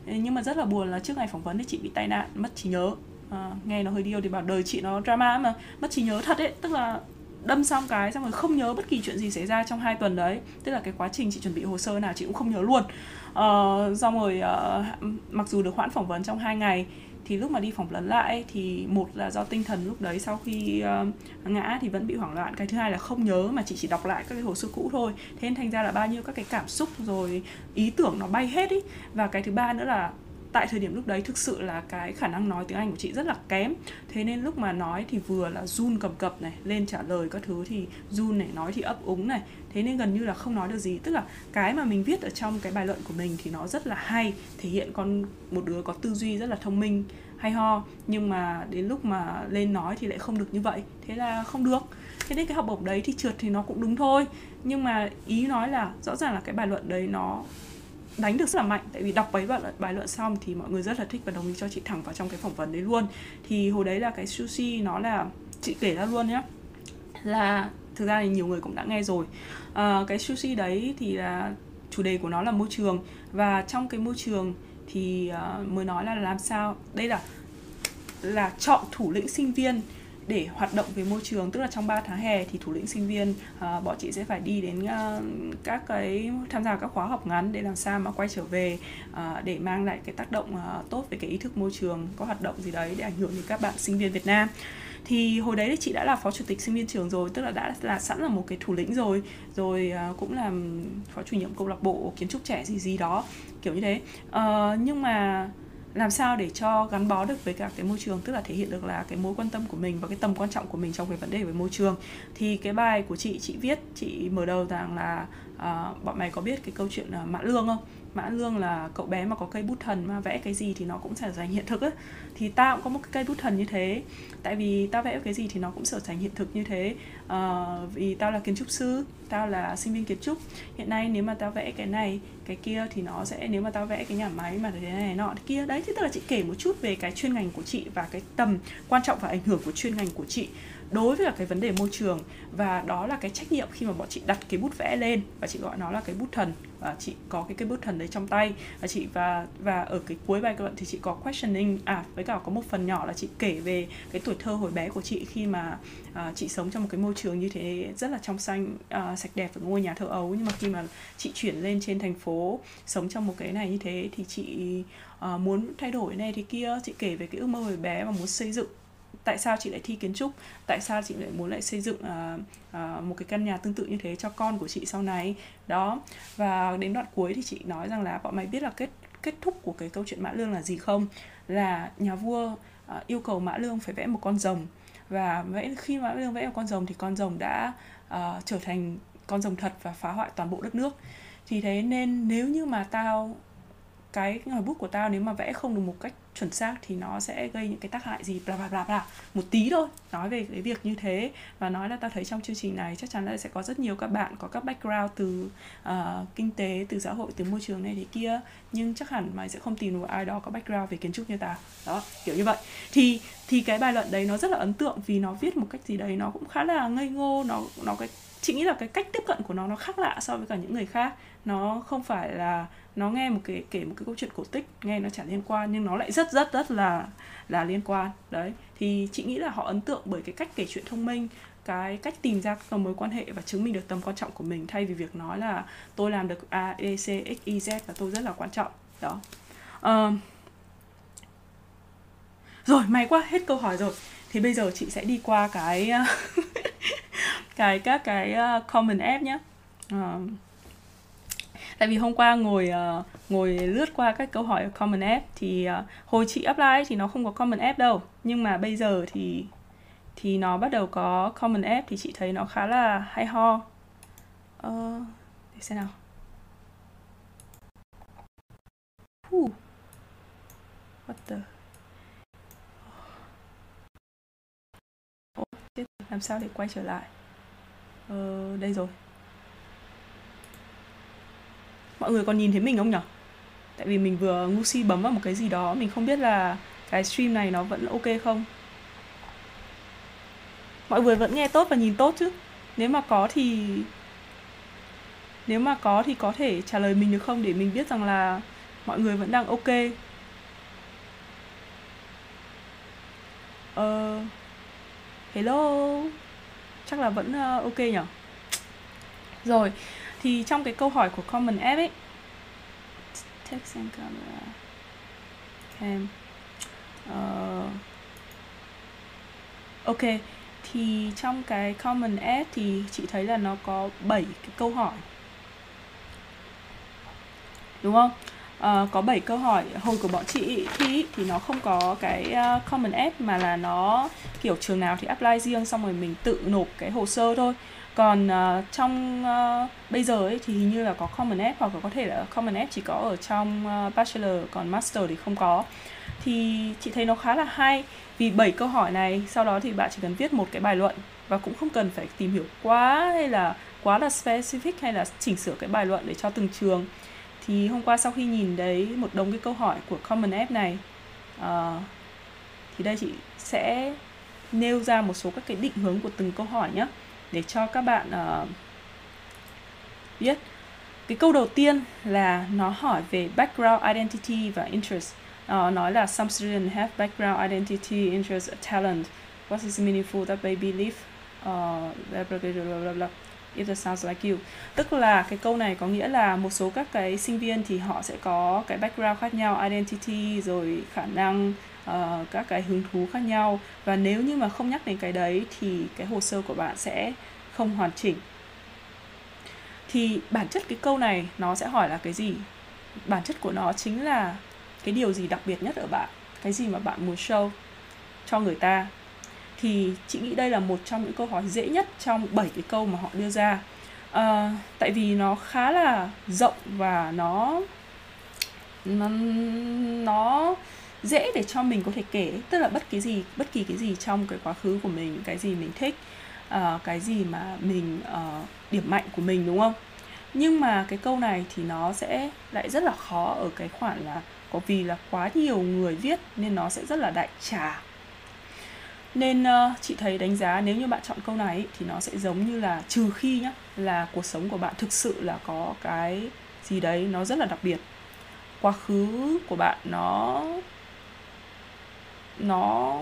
Nhưng mà rất là buồn là trước ngày phỏng vấn thì chị bị tai nạn mất trí nhớ. À, nghe nó hơi điêu thì bảo đời chị nó drama mà mất trí nhớ thật ấy. Tức là đâm xong cái xong rồi không nhớ bất kỳ chuyện gì xảy ra trong hai tuần đấy. Tức là cái quá trình chị chuẩn bị hồ sơ nào chị cũng không nhớ luôn. Uh, xong rồi uh, mặc dù được hoãn phỏng vấn trong hai ngày thì lúc mà đi phỏng vấn lại thì một là do tinh thần lúc đấy sau khi uh, ngã thì vẫn bị hoảng loạn. Cái thứ hai là không nhớ mà chị chỉ đọc lại các cái hồ sơ cũ thôi. Thế nên thành ra là bao nhiêu các cái cảm xúc rồi ý tưởng nó bay hết ý và cái thứ ba nữa là tại thời điểm lúc đấy thực sự là cái khả năng nói tiếng Anh của chị rất là kém. Thế nên lúc mà nói thì vừa là run cầm cập này, lên trả lời các thứ thì run này, nói thì ấp úng này. Thế nên gần như là không nói được gì. Tức là cái mà mình viết ở trong cái bài luận của mình thì nó rất là hay, thể hiện con, một đứa có tư duy rất là thông minh, hay ho. Nhưng mà đến lúc mà lên nói thì lại không được như vậy. Thế là không được. Thế nên cái học bổng đấy thì trượt thì nó cũng đúng thôi. Nhưng mà ý nói là rõ ràng là cái bài luận đấy nó đánh được rất là mạnh. Tại vì đọc bài luận bài luận xong thì mọi người rất là thích và đồng ý cho chị thẳng vào trong cái phỏng vấn đấy luôn. Thì hồi đấy là cái sushi nó là chị kể ra luôn nhé là thực ra thì nhiều người cũng đã nghe rồi. À, cái sushi đấy thì là chủ đề của nó là môi trường. Và trong cái môi trường thì uh, mới nói là làm sao đây là là chọn thủ lĩnh sinh viên để hoạt động về môi trường tức là trong 3 tháng hè thì thủ lĩnh sinh viên uh, bọn chị sẽ phải đi đến uh, các cái tham gia các khóa học ngắn để làm sao mà quay trở về uh, để mang lại cái tác động uh, tốt về cái ý thức môi trường có hoạt động gì đấy để ảnh hưởng đến các bạn sinh viên Việt Nam. Thì hồi đấy thì chị đã là phó chủ tịch sinh viên trường rồi tức là đã là sẵn là một cái thủ lĩnh rồi rồi uh, cũng là phó chủ nhiệm câu lạc bộ kiến trúc trẻ gì gì đó kiểu như thế. Uh, nhưng mà làm sao để cho gắn bó được với cả cái môi trường tức là thể hiện được là cái mối quan tâm của mình và cái tầm quan trọng của mình trong cái vấn đề về môi trường. Thì cái bài của chị chị viết chị mở đầu rằng là uh, bọn mày có biết cái câu chuyện uh, mã lương không? Mã lương là cậu bé mà có cây bút thần mà vẽ cái gì thì nó cũng trở thành hiện thực ấy thì tao cũng có một cái cây bút thần như thế. Tại vì tao vẽ cái gì thì nó cũng trở thành hiện thực như thế. À, vì tao là kiến trúc sư tao là sinh viên kiến trúc. Hiện nay nếu mà tao vẽ cái này cái kia thì nó sẽ nếu mà tao vẽ cái nhà máy mà thế này nọ thế kia đấy thì tức là chị kể một chút về cái chuyên ngành của chị và cái tầm quan trọng và ảnh hưởng của chuyên ngành của chị đối với cả cái vấn đề môi trường. Và đó là cái trách nhiệm khi mà bọn chị đặt cái bút vẽ lên và chị gọi nó là cái bút thần. Và chị có cái cái bút thần đấy trong tay. Và chị và và ở cái cuối bài luận thì chị có questioning à với cả có một phần nhỏ là chị kể về cái tuổi thơ hồi bé của chị khi mà uh, chị sống trong một cái môi trường như thế rất là trong xanh uh, sạch đẹp ở ngôi nhà thơ ấu. Nhưng mà khi mà chị chuyển lên trên thành phố sống trong một cái này như thế thì chị uh, muốn thay đổi này thì kia. Chị kể về cái ước mơ hồi bé và muốn xây dựng tại sao chị lại thi kiến trúc? Tại sao chị lại muốn lại xây dựng uh, uh, một cái căn nhà tương tự như thế cho con của chị sau này? Đó. Và đến đoạn cuối thì chị nói rằng là bọn mày biết là kết kết thúc của cái câu chuyện mã lương là gì không? Là nhà vua uh, yêu cầu mã lương phải vẽ một con rồng. Và vẽ khi mã lương vẽ một con rồng thì con rồng đã uh, trở thành con rồng thật và phá hoại toàn bộ đất nước. Thì thế nên nếu như mà tao cái ngòi bút của tao nếu mà vẽ không được một cách chuẩn xác thì nó sẽ gây những cái tác hại gì bla bla bla bla. Một tí thôi nói về cái việc như thế và nói là tao thấy trong chương trình này chắc chắn là sẽ có rất nhiều các bạn có các background từ uh, kinh tế từ xã hội từ môi trường này thế kia nhưng chắc hẳn mày sẽ không tìm được ai đó có background về kiến trúc như tao. Đó kiểu như vậy. Thì thì cái bài luận đấy nó rất là ấn tượng vì nó viết một cách gì đấy nó cũng khá là ngây ngô nó nó cái chị nghĩ là cái cách tiếp cận của nó nó khác lạ so với cả những người khác. Nó không phải là nó nghe một cái kể một cái câu chuyện cổ tích nghe nó chẳng liên quan nhưng nó lại rất rất rất là là liên quan. Đấy thì chị nghĩ là họ ấn tượng bởi cái cách kể chuyện thông minh cái cách tìm ra các mối quan hệ và chứng minh được tầm quan trọng của mình thay vì việc nói là tôi làm được a e c x y z và tôi rất là quan trọng. Đó. Uh, rồi may quá hết câu hỏi rồi. Thì bây giờ chị sẽ đi qua cái *laughs* cái các cái ờ, uh, common app nhé. Uh, tại vì hôm qua ngồi uh, ngồi lướt qua các câu hỏi ở common app thì uh, hồi chị apply thì nó không có common app đâu. Nhưng mà bây giờ thì thì nó bắt đầu có common app thì chị thấy nó khá là hay ho. Uh, để xem nào. Whew. What the? Ồ, làm sao để quay trở lại? Ờ, đây rồi mọi người còn nhìn thấy mình không nhở? Tại vì mình vừa ngu si bấm vào một cái gì đó mình không biết là cái stream này nó vẫn ok không? Mọi người vẫn nghe tốt và nhìn tốt chứ. Nếu mà có thì nếu mà có thì có thể trả lời mình được không? Để mình biết rằng là mọi người vẫn đang ok. Ờ uh, hello? Chắc là vẫn uh, ok nhở? Rồi thì trong cái câu hỏi của Common App ấy text and camera cam uh, ok thì trong cái Common App thì chị thấy là nó có 7 cái câu hỏi. Đúng không? Uh, có 7 câu hỏi hồi của bọn chị thi thì nó không có cái uh, common app mà là nó kiểu trường nào thì apply riêng xong rồi mình tự nộp cái hồ sơ thôi còn uh, trong uh, bây giờ ấy thì hình như là có common app hoặc là có thể là common app chỉ có ở trong uh, bachelor còn master thì không có. Thì chị thấy nó khá là hay vì bảy câu hỏi này sau đó thì bạn chỉ cần viết một cái bài luận và cũng không cần phải tìm hiểu quá hay là quá là specific hay là chỉnh sửa cái bài luận để cho từng trường. Thì hôm qua sau khi nhìn đấy một đống cái câu hỏi của common app này uh, thì đây chị sẽ nêu ra một số các cái định hướng của từng câu hỏi nhé để cho các bạn uh, biết. Cái câu đầu tiên là nó hỏi về background identity và interest. Uh, nói là some students have background identity interest talent. What is meaningful that they believe? Ờ, uh, blah, blah, blah, blah, blah, if it sounds like you. Tức là cái câu này có nghĩa là một số các cái sinh viên thì họ sẽ có cái background khác nhau identity rồi khả năng uh, các cái hứng thú khác nhau. Và nếu như mà không nhắc đến cái đấy thì cái hồ sơ của bạn sẽ không hoàn chỉnh. Thì bản chất cái câu này nó sẽ hỏi là cái gì? Bản chất của nó chính là cái điều gì đặc biệt nhất ở bạn? Cái gì mà bạn muốn show cho người ta? Thì chị nghĩ đây là một trong những câu hỏi dễ nhất trong 7 cái câu mà họ đưa ra. À, tại vì nó khá là rộng và nó nó nó dễ để cho mình có thể kể tức là bất kỳ gì bất kỳ cái gì trong cái quá khứ của mình cái gì mình thích uh, cái gì mà mình uh, điểm mạnh của mình đúng không? Nhưng mà cái câu này thì nó sẽ lại rất là khó ở cái khoản là có vì là quá nhiều người viết nên nó sẽ rất là đại trà. Nên uh, chị thấy đánh giá nếu như bạn chọn câu này thì nó sẽ giống như là trừ khi nhá là cuộc sống của bạn thực sự là có cái gì đấy nó rất là đặc biệt. Quá khứ của bạn nó nó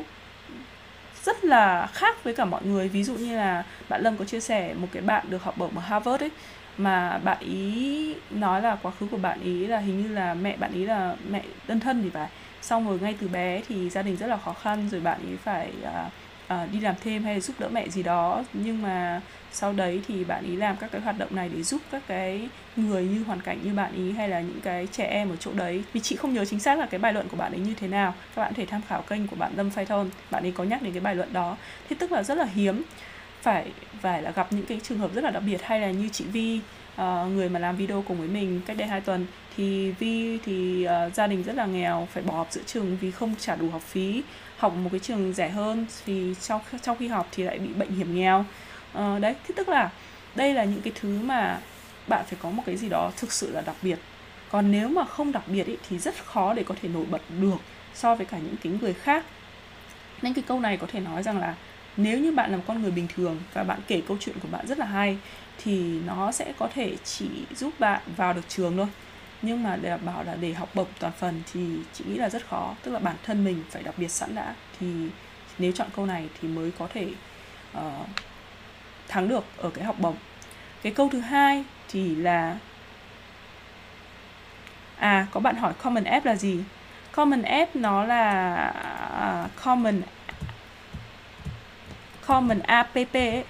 rất là khác với cả mọi người. Ví dụ như là bạn lâm có chia sẻ một cái bạn được học bổng ở harvard ấy mà bạn ý nói là quá khứ của bạn ý là hình như là mẹ bạn ý là mẹ đơn thân thì phải. Xong rồi ngay từ bé thì gia đình rất là khó khăn rồi bạn ý phải uh, uh, đi làm thêm hay giúp đỡ mẹ gì đó. Nhưng mà sau đấy thì bạn ý làm các cái hoạt động này để giúp các cái người như hoàn cảnh như bạn ý hay là những cái trẻ em ở chỗ đấy. Vì chị không nhớ chính xác là cái bài luận của bạn ấy như thế nào. Các bạn có thể tham khảo kênh của bạn Lâm Phay bạn ấy có nhắc đến cái bài luận đó. Thế tức là rất là hiếm. Phải phải là gặp những cái trường hợp rất là đặc biệt hay là như chị Vi uh, người mà làm video cùng với mình cách đây hai tuần. Thì Vi thì uh, gia đình rất là nghèo phải bỏ học giữa trường vì không trả đủ học phí học một cái trường rẻ hơn thì trong trong khi học thì lại bị bệnh hiểm nghèo. Uh, đấy thế tức là đây là những cái thứ mà bạn phải có một cái gì đó thực sự là đặc biệt. Còn nếu mà không đặc biệt ý, thì rất khó để có thể nổi bật được so với cả những cái người khác. Nên cái câu này có thể nói rằng là nếu như bạn là một con người bình thường và bạn kể câu chuyện của bạn rất là hay thì nó sẽ có thể chỉ giúp bạn vào được trường thôi nhưng mà để bảo là để học bổng toàn phần thì chị nghĩ là rất khó. Tức là bản thân mình phải đặc biệt sẵn đã. Thì nếu chọn câu này thì mới có thể uh, thắng được ở cái học bổng. Cái câu thứ hai thì là à có bạn hỏi common app là gì? Common app nó là uh, common common app ấy.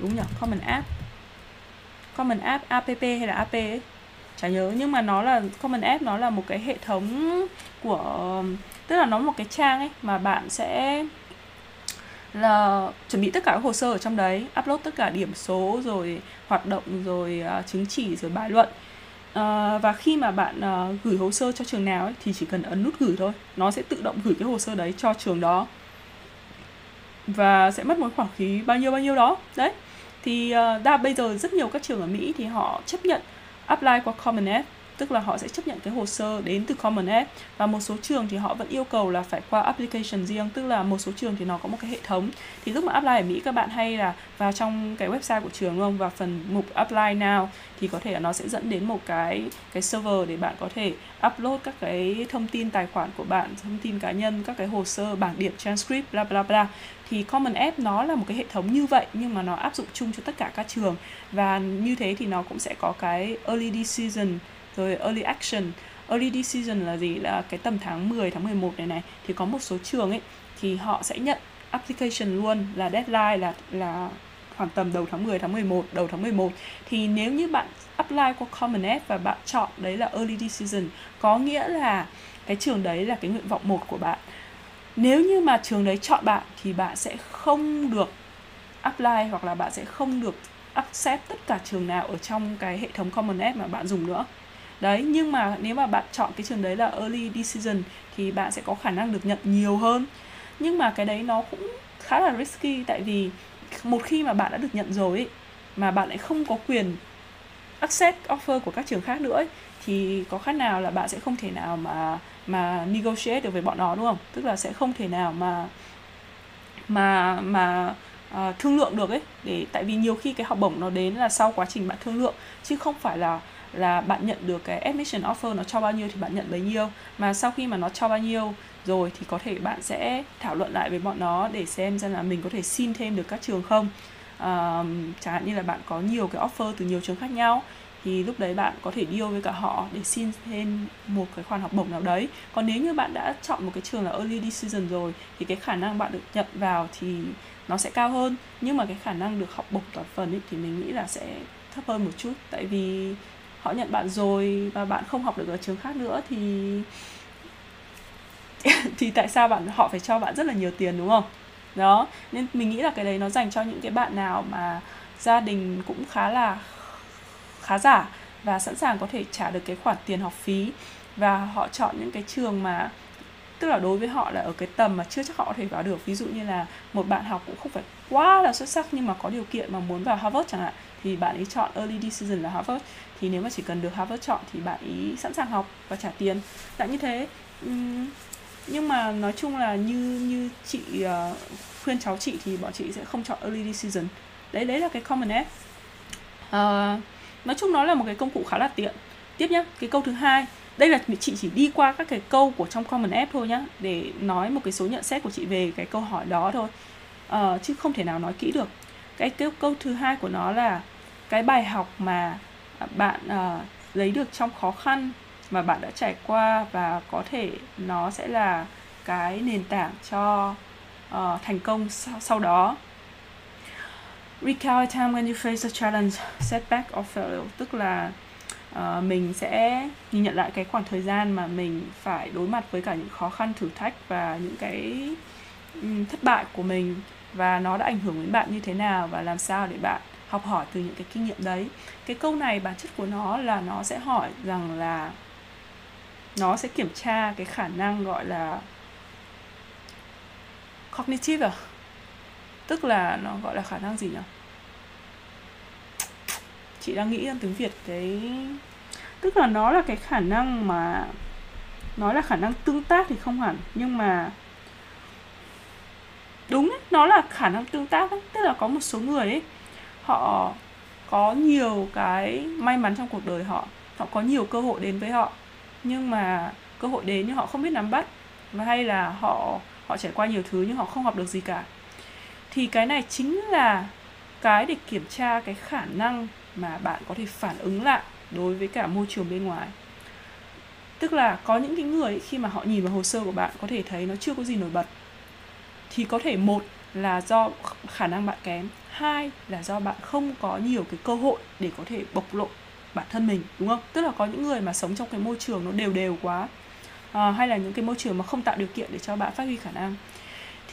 đúng nhỉ? Common app. Common app app hay là app ấy? Chả nhớ nhưng mà nó là common app nó là một cái hệ thống của tức là nó một cái trang ấy mà bạn sẽ là chuẩn bị tất cả các hồ sơ ở trong đấy upload tất cả điểm số rồi hoạt động rồi uh, chứng chỉ rồi bài luận. Uh, và khi mà bạn uh, gửi hồ sơ cho trường nào ấy, thì chỉ cần ấn nút gửi thôi. Nó sẽ tự động gửi cái hồ sơ đấy cho trường đó. Và sẽ mất một khoảng phí bao nhiêu bao nhiêu đó. Đấy. Thì uh, đa bây giờ rất nhiều các trường ở Mỹ thì họ chấp nhận apply qua Common App, tức là họ sẽ chấp nhận cái hồ sơ đến từ Common App. Và một số trường thì họ vẫn yêu cầu là phải qua application riêng, tức là một số trường thì nó có một cái hệ thống. Thì lúc mà apply ở Mỹ, các bạn hay là vào trong cái website của trường không? Và phần mục apply now, thì có thể là nó sẽ dẫn đến một cái cái server để bạn có thể upload các cái thông tin tài khoản của bạn, thông tin cá nhân, các cái hồ sơ, bảng điểm, transcript, bla bla bla thì Common App nó là một cái hệ thống như vậy, nhưng mà nó áp dụng chung cho tất cả các trường. Và như thế thì nó cũng sẽ có cái early decision, rồi early action. Early decision là gì? Là cái tầm tháng 10 tháng 11 này này, thì có một số trường ấy, thì họ sẽ nhận application luôn là deadline, là là khoảng tầm đầu tháng 10 tháng 11 đầu tháng 11 thì nếu như bạn apply qua Common App và bạn chọn đấy là early decision, có nghĩa là cái trường đấy là cái nguyện vọng một của bạn nếu như mà trường đấy chọn bạn thì bạn sẽ không được apply hoặc là bạn sẽ không được accept tất cả trường nào ở trong cái hệ thống Common App mà bạn dùng nữa. Đấy nhưng mà nếu mà bạn chọn cái trường đấy là early decision thì bạn sẽ có khả năng được nhận nhiều hơn. Nhưng mà cái đấy nó cũng khá là risky tại vì một khi mà bạn đã được nhận rồi ấy, mà bạn lại không có quyền accept offer của các trường khác nữa ấy, thì có khác nào là bạn sẽ không thể nào mà mà negotiate được với bọn nó đúng không? Tức là sẽ không thể nào mà mà mà uh, thương lượng được ấy. Để tại vì nhiều khi cái học bổng nó đến là sau quá trình bạn thương lượng chứ không phải là là bạn nhận được cái admission offer nó cho bao nhiêu thì bạn nhận bấy nhiêu. Mà sau khi mà nó cho bao nhiêu rồi thì có thể bạn sẽ thảo luận lại với bọn nó để xem xem là mình có thể xin thêm được các trường không. Uh, chẳng hạn như là bạn có nhiều cái offer từ nhiều trường khác nhau thì lúc đấy bạn có thể deal với cả họ để xin thêm một cái khoản học bổng nào đấy. Còn nếu như bạn đã chọn một cái trường là early decision rồi thì cái khả năng bạn được nhận vào thì nó sẽ cao hơn. Nhưng mà cái khả năng được học bổng toàn phần ấy, thì mình nghĩ là sẽ thấp hơn một chút. Tại vì họ nhận bạn rồi và bạn không học được ở trường khác nữa thì *laughs* thì tại sao bạn họ phải cho bạn rất là nhiều tiền đúng không? Đó nên mình nghĩ là cái đấy nó dành cho những cái bạn nào mà gia đình cũng khá là khá giả và sẵn sàng có thể trả được cái khoản tiền học phí. Và họ chọn những cái trường mà tức là đối với họ là ở cái tầm mà chưa chắc họ có thể vào được. Ví dụ như là một bạn học cũng không phải quá là xuất sắc nhưng mà có điều kiện mà muốn vào Harvard chẳng hạn thì bạn ấy chọn early decision là Harvard. Thì nếu mà chỉ cần được Harvard chọn thì bạn ấy sẵn sàng học và trả tiền. Đã như thế nhưng mà nói chung là như như chị uh, khuyên cháu chị thì bọn chị sẽ không chọn early decision. Đấy đấy là cái common app uh, ờ, nói chung nó là một cái công cụ khá là tiện. Tiếp nhé cái câu thứ hai đây là chị chỉ đi qua các cái câu của trong common app thôi nhá để nói một cái số nhận xét của chị về cái câu hỏi đó thôi. À, chứ không thể nào nói kỹ được. Cái, cái câu thứ hai của nó là cái bài học mà bạn uh, lấy được trong khó khăn mà bạn đã trải qua và có thể nó sẽ là cái nền tảng cho uh, thành công sau, sau đó recall a time when you face a challenge setback or failure tức là uh, mình sẽ nhìn nhận lại cái khoảng thời gian mà mình phải đối mặt với cả những khó khăn thử thách và những cái um, thất bại của mình. Và nó đã ảnh hưởng đến bạn như thế nào và làm sao để bạn học hỏi từ những cái kinh nghiệm đấy. Cái câu này bản chất của nó là nó sẽ hỏi rằng là nó sẽ kiểm tra cái khả năng gọi là cognitive à? Tức là nó gọi là khả năng gì nhỉ? Chị đang nghĩ trong tiếng việt cái tức là nó là cái khả năng mà nói là khả năng tương tác thì không hẳn nhưng mà đúng ấy, nó là khả năng tương tác ấy. tức là có một số người ấy họ có nhiều cái may mắn trong cuộc đời họ họ có nhiều cơ hội đến với họ nhưng mà cơ hội đến nhưng họ không biết nắm bắt và hay là họ họ trải qua nhiều thứ nhưng họ không học được gì cả thì cái này chính là cái để kiểm tra cái khả năng mà bạn có thể phản ứng lại đối với cả môi trường bên ngoài. Tức là có những cái người khi mà họ nhìn vào hồ sơ của bạn có thể thấy nó chưa có gì nổi bật. Thì có thể một là do khả năng bạn kém hai là do bạn không có nhiều cái cơ hội để có thể bộc lộ bản thân mình đúng không? Tức là có những người mà sống trong cái môi trường nó đều đều quá à, hay là những cái môi trường mà không tạo điều kiện để cho bạn phát huy khả năng.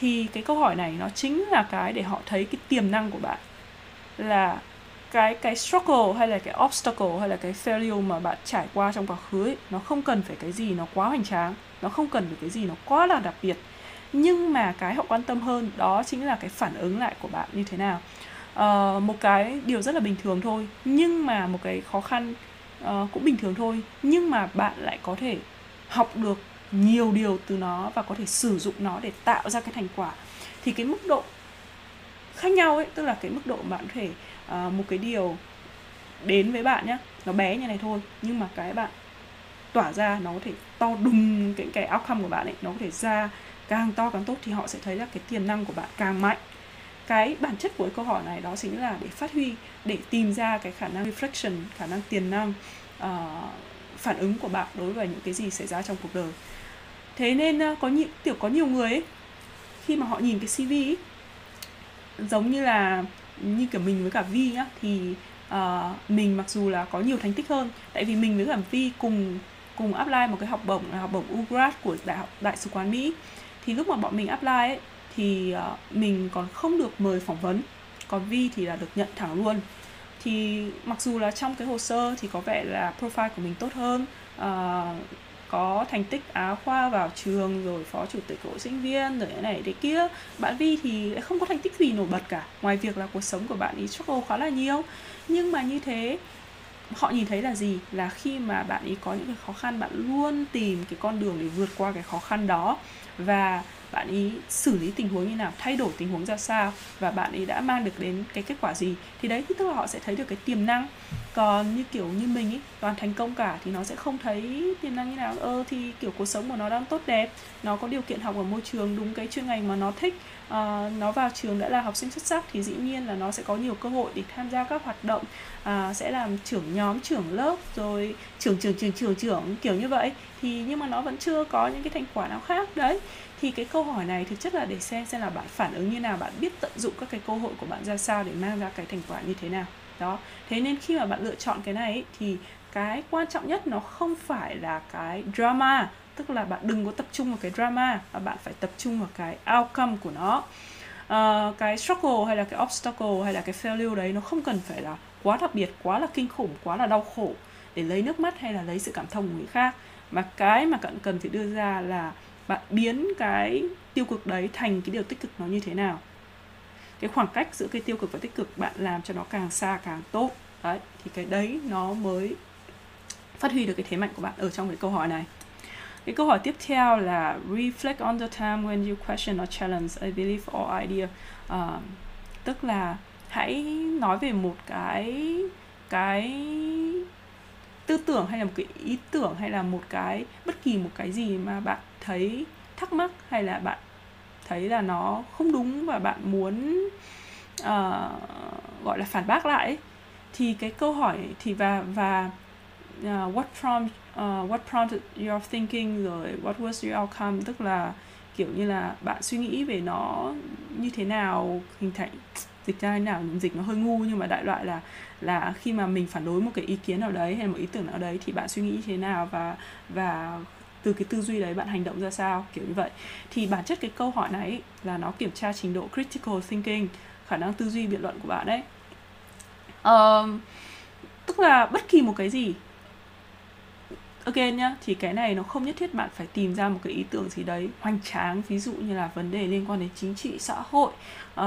Thì cái câu hỏi này nó chính là cái để họ thấy cái tiềm năng của bạn là cái cái struggle hay là cái obstacle hay là cái failure mà bạn trải qua trong quá khứ ấy, nó không cần phải cái gì nó quá hoành tráng nó không cần phải cái gì nó quá là đặc biệt. Nhưng mà cái họ quan tâm hơn đó chính là cái phản ứng lại của bạn như thế nào. Uh, một cái điều rất là bình thường thôi nhưng mà một cái khó khăn uh, cũng bình thường thôi nhưng mà bạn lại có thể học được nhiều điều từ nó và có thể sử dụng nó để tạo ra cái thành quả. Thì cái mức độ khác nhau ấy tức là cái mức độ bạn có thể À, một cái điều đến với bạn nhé nó bé như này thôi nhưng mà cái bạn tỏa ra nó có thể to đùng cái cái outcome của bạn ấy nó có thể ra càng to càng tốt thì họ sẽ thấy là cái tiềm năng của bạn càng mạnh. Cái bản chất của cái câu hỏi này đó chính là để phát huy để tìm ra cái khả năng reflection khả năng tiềm năng uh, phản ứng của bạn đối với những cái gì xảy ra trong cuộc đời. Thế nên uh, có nhiều tiểu có nhiều người ấy, khi mà họ nhìn cái cv ấy, giống như là như kiểu mình với cả vi nhá thì uh, mình mặc dù là có nhiều thành tích hơn tại vì mình với cả vi cùng cùng apply một cái học bổng là học bổng UGRAD của đại học đại sứ quán Mỹ. Thì lúc mà bọn mình apply ấy thì uh, mình còn không được mời phỏng vấn còn Vi thì là được nhận thẳng luôn. Thì mặc dù là trong cái hồ sơ thì có vẻ là profile của mình tốt hơn uh, có thành tích Á khoa vào trường rồi phó chủ tịch hội sinh viên rồi thế này thế kia. Bạn Vi thì lại không có thành tích gì nổi bật cả. Ngoài việc là cuộc sống của bạn ấy struggle khá là nhiều. Nhưng mà như thế, họ nhìn thấy là gì? Là khi mà bạn ấy có những cái khó khăn, bạn luôn tìm cái con đường để vượt qua cái khó khăn đó. Và bạn ý xử lý tình huống như nào thay đổi tình huống ra sao và bạn ấy đã mang được đến cái kết quả gì thì đấy thì tức là họ sẽ thấy được cái tiềm năng. Còn như kiểu như mình ý toàn thành công cả thì nó sẽ không thấy tiềm năng như nào. Ơ ờ, thì kiểu cuộc sống của nó đang tốt đẹp nó có điều kiện học ở môi trường đúng cái chuyên ngành mà nó thích à, nó vào trường đã là học sinh xuất sắc thì dĩ nhiên là nó sẽ có nhiều cơ hội để tham gia các hoạt động à, sẽ làm trưởng nhóm trưởng lớp rồi trưởng trưởng trưởng trưởng trưởng kiểu như vậy. Thì nhưng mà nó vẫn chưa có những cái thành quả nào khác đấy thì cái câu hỏi này thực chất là để xem xem là bạn phản ứng như nào bạn biết tận dụng các cái cơ hội của bạn ra sao để mang ra cái thành quả như thế nào. Đó thế nên khi mà bạn lựa chọn cái này ấy, thì cái quan trọng nhất nó không phải là cái drama tức là bạn đừng có tập trung vào cái drama mà bạn phải tập trung vào cái outcome của nó. Uh, cái struggle hay là cái obstacle hay là cái failure đấy nó không cần phải là quá đặc biệt quá là kinh khủng quá là đau khổ để lấy nước mắt hay là lấy sự cảm thông của người khác. Mà cái mà bạn cần phải đưa ra là bạn biến cái tiêu cực đấy thành cái điều tích cực nó như thế nào? Cái khoảng cách giữa cái tiêu cực và tích cực bạn làm cho nó càng xa càng tốt. Đấy thì cái đấy nó mới phát huy được cái thế mạnh của bạn ở trong cái câu hỏi này. Cái câu hỏi tiếp theo là reflect on the time when you question or challenge a belief or idea. Uh, tức là hãy nói về một cái cái tư tưởng hay là một cái ý tưởng hay là một cái bất kỳ một cái gì mà bạn thấy thắc mắc hay là bạn thấy là nó không đúng và bạn muốn uh, gọi là phản bác lại ấy, thì cái câu hỏi thì và và uh, what prompt uh, what prompted your thinking rồi what was your outcome? Tức là kiểu như là bạn suy nghĩ về nó như thế nào hình thành dịch ra thế nào dịch nó hơi ngu nhưng mà đại loại là là khi mà mình phản đối một cái ý kiến nào đấy hay một ý tưởng nào đấy thì bạn suy nghĩ thế nào và và từ cái tư duy đấy bạn hành động ra sao kiểu như vậy. Thì bản chất cái câu hỏi này là nó kiểm tra trình độ critical thinking khả năng tư duy biện luận của bạn đấy. Um, tức là bất kỳ một cái gì again nhá thì cái này nó không nhất thiết bạn phải tìm ra một cái ý tưởng gì đấy hoành tráng ví dụ như là vấn đề liên quan đến chính trị xã hội. Uh,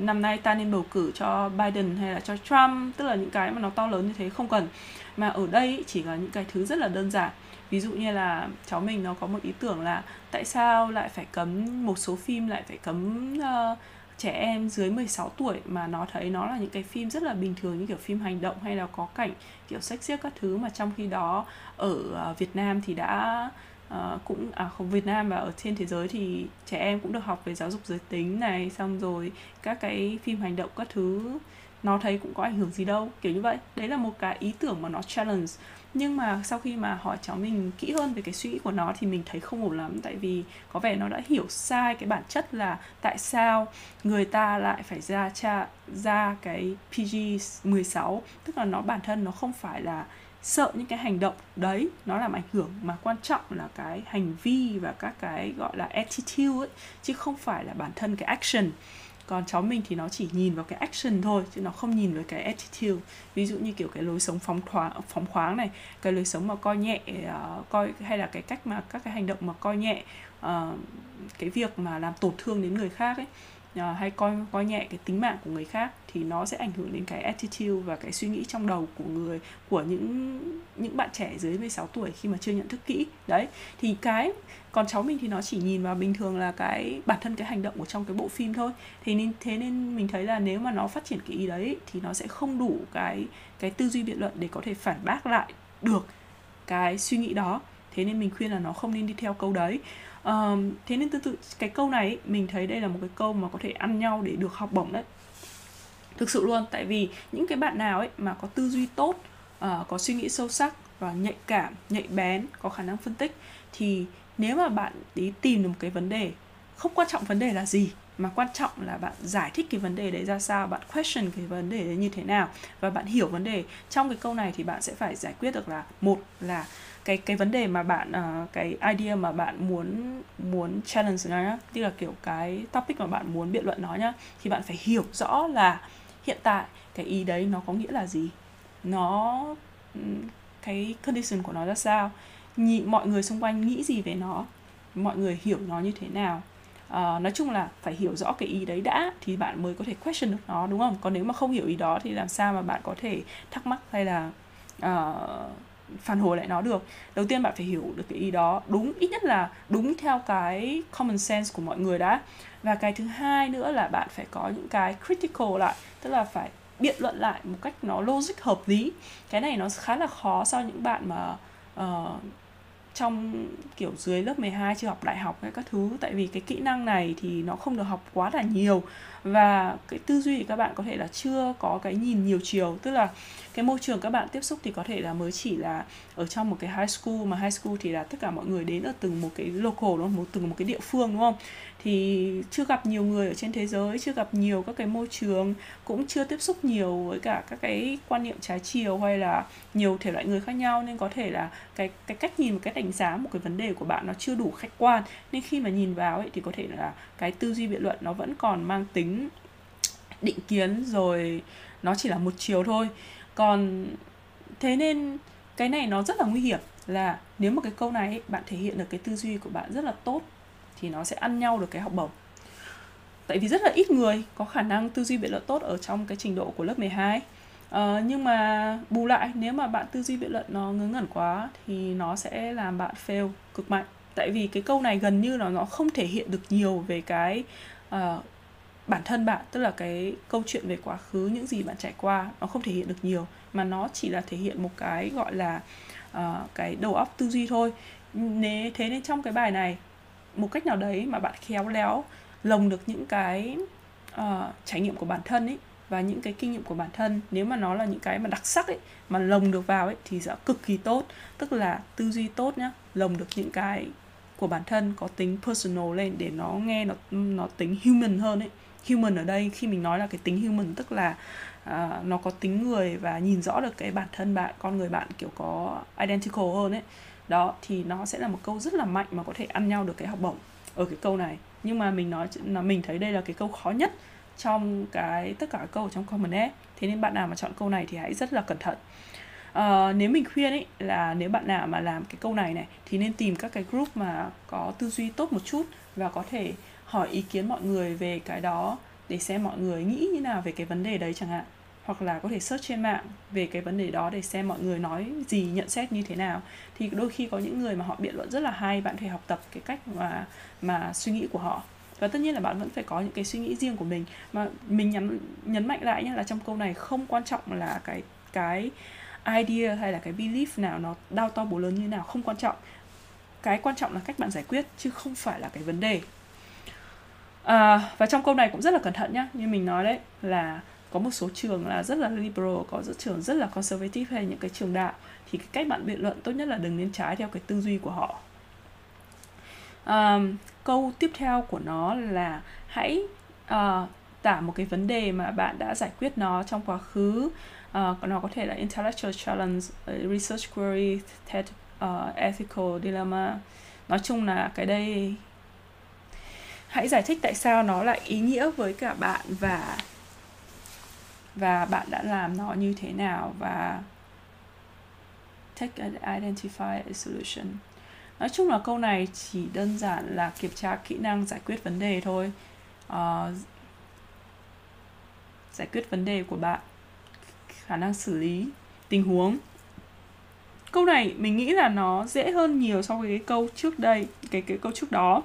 năm nay ta nên bầu cử cho Biden hay là cho Trump tức là những cái mà nó to lớn như thế không cần. Mà ở đây chỉ là những cái thứ rất là đơn giản. Ví dụ như là cháu mình nó có một ý tưởng là tại sao lại phải cấm một số phim lại phải cấm uh, trẻ em dưới 16 tuổi mà nó thấy nó là những cái phim rất là bình thường như kiểu phim hành động hay là có cảnh kiểu sách xiếc các thứ mà trong khi đó ở à, Việt Nam thì đã uh, cũng à không Việt Nam và ở trên thế giới thì trẻ em cũng được học về giáo dục giới tính này xong rồi các cái phim hành động các thứ nó thấy cũng có ảnh hưởng gì đâu kiểu như vậy. Đấy là một cái ý tưởng mà nó challenge nhưng mà sau khi mà hỏi cháu mình kỹ hơn về cái suy nghĩ của nó thì mình thấy không ổn lắm. Tại vì có vẻ nó đã hiểu sai cái bản chất là tại sao người ta lại phải ra cha, ra cái PG 16 tức là nó, bản thân nó không phải là sợ những cái hành động đấy. Nó làm ảnh hưởng mà quan trọng là cái hành vi và các cái gọi là attitude ấy, chứ không phải là bản thân cái action còn cháu mình thì nó chỉ nhìn vào cái action thôi chứ nó không nhìn vào cái attitude. Ví dụ như kiểu cái lối sống phóng thoáng phóng khoáng này cái lối sống mà coi nhẹ uh, coi hay là cái cách mà các cái hành động mà coi nhẹ uh, cái việc mà làm tổn thương đến người khác ấy uh, hay coi coi nhẹ cái tính mạng của người khác thì nó sẽ ảnh hưởng đến cái attitude và cái suy nghĩ trong đầu của người của những những bạn trẻ dưới 16 tuổi khi mà chưa nhận thức kỹ. Đấy thì cái còn cháu mình thì nó chỉ nhìn vào bình thường là cái bản thân cái hành động của trong cái bộ phim thôi. Thế nên thế nên mình thấy là nếu mà nó phát triển cái ý đấy thì nó sẽ không đủ cái cái tư duy biện luận để có thể phản bác lại được cái suy nghĩ đó. Thế nên mình khuyên là nó không nên đi theo câu đấy. Um, thế nên tương tự cái câu này mình thấy đây là một cái câu mà có thể ăn nhau để được học bổng đấy. Thực sự luôn tại vì những cái bạn nào ấy mà có tư duy tốt uh, có suy nghĩ sâu sắc và nhạy cảm nhạy bén có khả năng phân tích thì nếu mà bạn đi tìm được một cái vấn đề không quan trọng vấn đề là gì mà quan trọng là bạn giải thích cái vấn đề đấy ra sao bạn question cái vấn đề đấy như thế nào và bạn hiểu vấn đề. Trong cái câu này thì bạn sẽ phải giải quyết được là một là cái cái vấn đề mà bạn uh, cái idea mà bạn muốn muốn challenge nó nhá tức là kiểu cái topic mà bạn muốn biện luận nó nhá thì bạn phải hiểu rõ là hiện tại cái ý đấy nó có nghĩa là gì nó ừ, cái condition của nó ra sao. Nhị, mọi người xung quanh nghĩ gì về nó? Mọi người hiểu nó như thế nào? Uh, nói chung là phải hiểu rõ cái ý đấy đã thì bạn mới có thể question được nó đúng không? Còn nếu mà không hiểu ý đó thì làm sao mà bạn có thể thắc mắc hay là uh, phản hồi lại nó được? Đầu tiên bạn phải hiểu được cái ý đó đúng ít nhất là đúng theo cái common sense của mọi người đã. Và cái thứ hai nữa là bạn phải có những cái critical lại tức là phải biện luận lại một cách nó logic hợp lý. Cái này nó khá là khó sau những bạn mà uh, trong, kiểu, dưới lớp 12 chưa học đại học hay các thứ. Tại vì cái kỹ năng này thì nó không được học quá là nhiều. Và cái tư duy của các bạn có thể là chưa có cái nhìn nhiều chiều. Tức là cái môi trường các bạn tiếp xúc thì có thể là mới chỉ là ở trong một cái high school, mà high school thì là tất cả mọi người đến ở từng một cái local, đúng không? Một, từng một cái địa phương, đúng không? Thì chưa gặp nhiều người ở trên thế giới chưa gặp nhiều các cái môi trường cũng chưa tiếp xúc nhiều với cả các cái quan niệm trái chiều hay là nhiều thể loại người khác nhau. Nên có thể là cái cái cách nhìn và cái đánh giá một cái vấn đề của bạn nó chưa đủ khách quan. Nên khi mà nhìn vào ấy thì có thể là cái tư duy biện luận nó vẫn còn mang tính định kiến rồi nó chỉ là một chiều thôi. Còn thế nên cái này nó rất là nguy hiểm là nếu mà cái câu này ấy, bạn thể hiện được cái tư duy của bạn rất là tốt thì nó sẽ ăn nhau được cái học bổng. Tại vì rất là ít người có khả năng tư duy biện luận tốt ở trong cái trình độ của lớp 12 Uh, ờ, nhưng mà bù lại nếu mà bạn tư duy biện luận nó ngớ ngẩn quá thì nó sẽ làm bạn fail cực mạnh. Tại vì cái câu này gần như là nó không thể hiện được nhiều về cái uh, bản thân bạn tức là cái câu chuyện về quá khứ những gì bạn trải qua nó không thể hiện được nhiều. Mà nó chỉ là thể hiện một cái gọi là uh, cái đầu óc tư duy thôi. Nếu thế nên trong cái bài này một cách nào đấy mà bạn khéo léo lồng được những cái uh, trải nghiệm của bản thân ấy và những cái kinh nghiệm của bản thân. Nếu mà nó là những cái mà đặc sắc ấy mà lồng được vào ấy thì sẽ cực kỳ tốt. Tức là tư duy tốt nhá lồng được những cái của bản thân có tính personal lên để nó nghe nó nó tính human hơn ấy. Human ở đây khi mình nói là cái tính human tức là uh, nó có tính người và nhìn rõ được cái bản thân bạn con người bạn kiểu có identical hơn ấy đó thì nó sẽ là một câu rất là mạnh mà có thể ăn nhau được cái học bổng ở cái câu này. Nhưng mà mình nói là mình thấy đây là cái câu khó nhất trong cái tất cả các câu trong Common App thế nên bạn nào mà chọn câu này thì hãy rất là cẩn thận. À, nếu mình khuyên ấy là nếu bạn nào mà làm cái câu này này thì nên tìm các cái group mà có tư duy tốt một chút và có thể hỏi ý kiến mọi người về cái đó để xem mọi người nghĩ như nào về cái vấn đề đấy chẳng hạn hoặc là có thể search trên mạng về cái vấn đề đó để xem mọi người nói gì nhận xét như thế nào. Thì đôi khi có những người mà họ biện luận rất là hay bạn thể học tập cái cách mà mà suy nghĩ của họ. Và tất nhiên là bạn vẫn phải có những cái suy nghĩ riêng của mình. Mà mình nhấn nhấn mạnh lại nhé là trong câu này không quan trọng là cái cái idea hay là cái belief nào nó đau to bố lớn như nào không quan trọng. Cái quan trọng là cách bạn giải quyết chứ không phải là cái vấn đề. À, và trong câu này cũng rất là cẩn thận nhá. Như mình nói đấy là có một số trường là rất là liberal có rất trường rất là conservative hay những cái trường đạo thì cái cách bạn biện luận tốt nhất là đừng nên trái theo cái tư duy của họ. Um, câu tiếp theo của nó là hãy uh, tả một cái vấn đề mà bạn đã giải quyết nó trong quá khứ. Uh, nó có thể là intellectual challenge ờ, research query TED, uh, ethical dilemma. Nói chung là cái đây hãy giải thích tại sao nó lại ý nghĩa với cả bạn và và bạn đã làm nó như thế nào và take and identify a solution? Nói chung là câu này chỉ đơn giản là kiểm tra kỹ năng giải quyết vấn đề thôi. Uh, giải quyết vấn đề của bạn khả năng xử lý tình huống. Câu này mình nghĩ là nó dễ hơn nhiều so với cái câu trước đây cái cái câu trước đó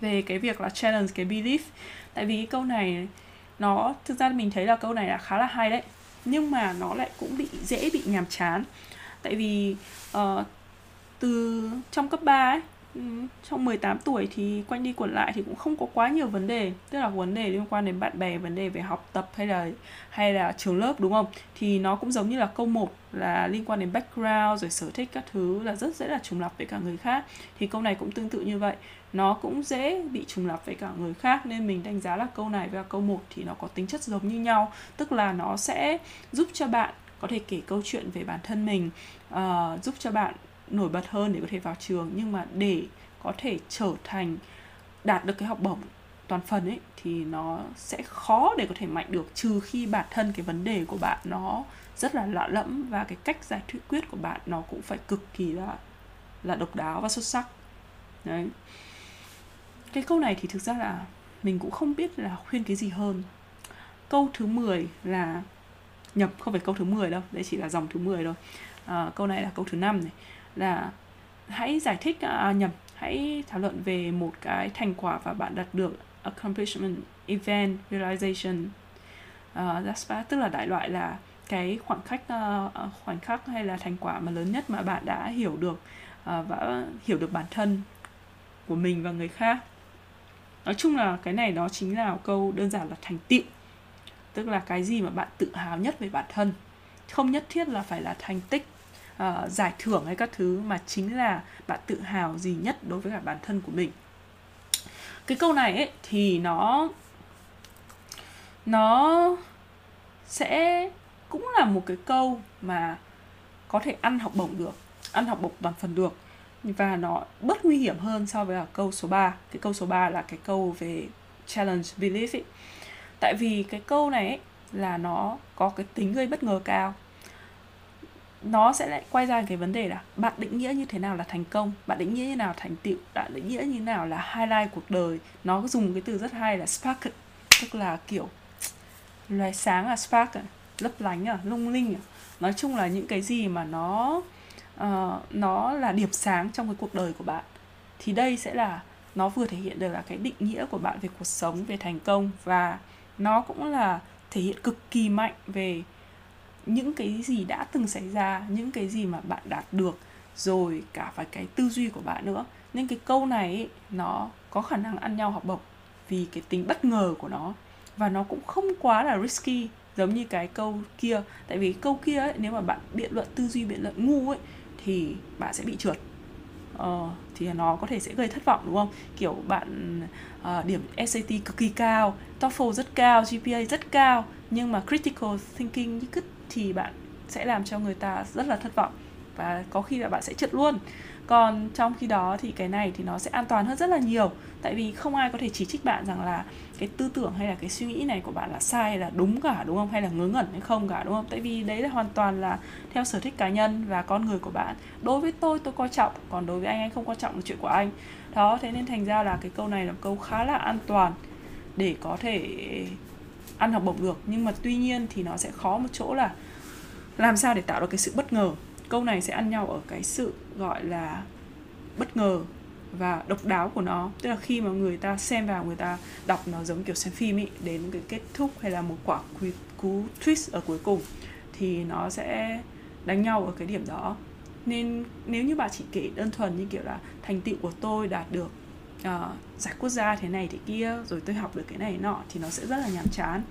về cái việc là challenge cái belief. Tại vì cái câu này nó thực ra mình thấy là câu này là khá là hay đấy. Nhưng mà nó lại cũng bị dễ bị nhàm chán. Tại vì uh, từ trong cấp 3 ấy ừ, trong 18 tuổi thì quanh đi quẩn lại thì cũng không có quá nhiều vấn đề. Tức là vấn đề liên quan đến bạn bè vấn đề về học tập hay là hay là trường lớp đúng không? Thì nó cũng giống như là câu 1 là liên quan đến background rồi sở thích các thứ là rất dễ là trùng lập với cả người khác. Thì câu này cũng tương tự như vậy nó cũng dễ bị trùng lặp với cả người khác nên mình đánh giá là câu này và câu 1 thì nó có tính chất giống như nhau. Tức là nó sẽ giúp cho bạn có thể kể câu chuyện về bản thân mình uh, giúp cho bạn nổi bật hơn để có thể vào trường. Nhưng mà để có thể trở thành đạt được cái học bổng toàn phần ấy thì nó sẽ khó để có thể mạnh được trừ khi bản thân cái vấn đề của bạn nó rất là lạ lẫm và cái cách giải thuyết quyết của bạn nó cũng phải cực kỳ là là độc đáo và xuất sắc. Đấy cái câu này thì thực ra là mình cũng không biết là khuyên cái gì hơn. Câu thứ 10 là nhập không phải câu thứ 10 đâu đây chỉ là dòng thứ 10 thôi. À, câu này là câu thứ năm này là hãy giải thích à, à, nhầm hãy thảo luận về một cái thành quả và bạn đạt được accomplishment event realization. Uh, tức là đại loại là cái khoảng khắc uh, à, khoảnh khắc hay là thành quả mà lớn nhất mà bạn đã hiểu được uh, và hiểu được bản thân của mình và người khác nói chung là cái này đó chính là câu đơn giản là thành tựu. Tức là cái gì mà bạn tự hào nhất về bản thân. Không nhất thiết là phải là thành tích uh, giải thưởng hay các thứ mà chính là bạn tự hào gì nhất đối với cả bản thân của mình. Cái câu này ấy thì nó nó sẽ cũng là một cái câu mà có thể ăn học bổng được ăn học bổng toàn phần được và nó bớt nguy hiểm hơn so với là câu số 3 cái câu số 3 là cái câu về challenge belief ấy. tại vì cái câu này ấy, là nó có cái tính gây bất ngờ cao. Nó sẽ lại quay ra cái vấn đề là bạn định nghĩa như thế nào là thành công? Bạn định nghĩa như nào thành tựu? Bạn định nghĩa như nào là highlight cuộc đời? Nó dùng cái từ rất hay là spark tức là kiểu loài sáng là spark à, lấp lánh à lung linh à. Nói chung là những cái gì mà nó uh, nó là điểm sáng trong cái cuộc đời của bạn. Thì đây sẽ là nó vừa thể hiện được là cái định nghĩa của bạn về cuộc sống về thành công và nó cũng là thể hiện cực kỳ mạnh về những cái gì đã từng xảy ra những cái gì mà bạn đạt được rồi cả phải cái tư duy của bạn nữa. Nên cái câu này ấy, nó có khả năng ăn nhau học bổng vì cái tính bất ngờ của nó. Và nó cũng không quá là risky giống như cái câu kia. Tại vì câu kia ấy, nếu mà bạn biện luận tư duy biện luận ngu ấy thì bạn sẽ bị trượt. Ờ, thì nó có thể sẽ gây thất vọng đúng không? Kiểu bạn uh, điểm SAT cực kỳ cao TOEFL rất cao GPA rất cao nhưng mà critical thinking thì bạn sẽ làm cho người ta rất là thất vọng và có khi là bạn sẽ trượt luôn. Còn trong khi đó thì cái này thì nó sẽ an toàn hơn rất là nhiều tại vì không ai có thể chỉ trích bạn rằng là cái tư tưởng hay là cái suy nghĩ này của bạn là sai là đúng cả, đúng không? Hay là ngớ ngẩn hay không cả, đúng không? Tại vì đấy là hoàn toàn là theo sở thích cá nhân và con người của bạn. Đối với tôi tôi coi trọng, còn đối với anh anh không quan trọng là chuyện của anh. Đó, thế nên thành ra là cái câu này là câu khá là an toàn để có thể ăn học bổng được. Nhưng mà tuy nhiên thì nó sẽ khó một chỗ là làm sao để tạo được cái sự bất ngờ. Câu này sẽ ăn nhau ở cái sự gọi là bất ngờ và độc đáo của nó. Tức là khi mà người ta xem vào người ta đọc nó giống kiểu xem phim ý đến cái kết thúc hay là một quả cú twist ở cuối cùng thì nó sẽ đánh nhau ở cái điểm đó. Nên nếu như bà chỉ kể đơn thuần như kiểu là thành tựu của tôi đạt được uh, giải quốc gia thế này thế kia rồi tôi học được cái này nọ thì nó sẽ rất là nhàm chán.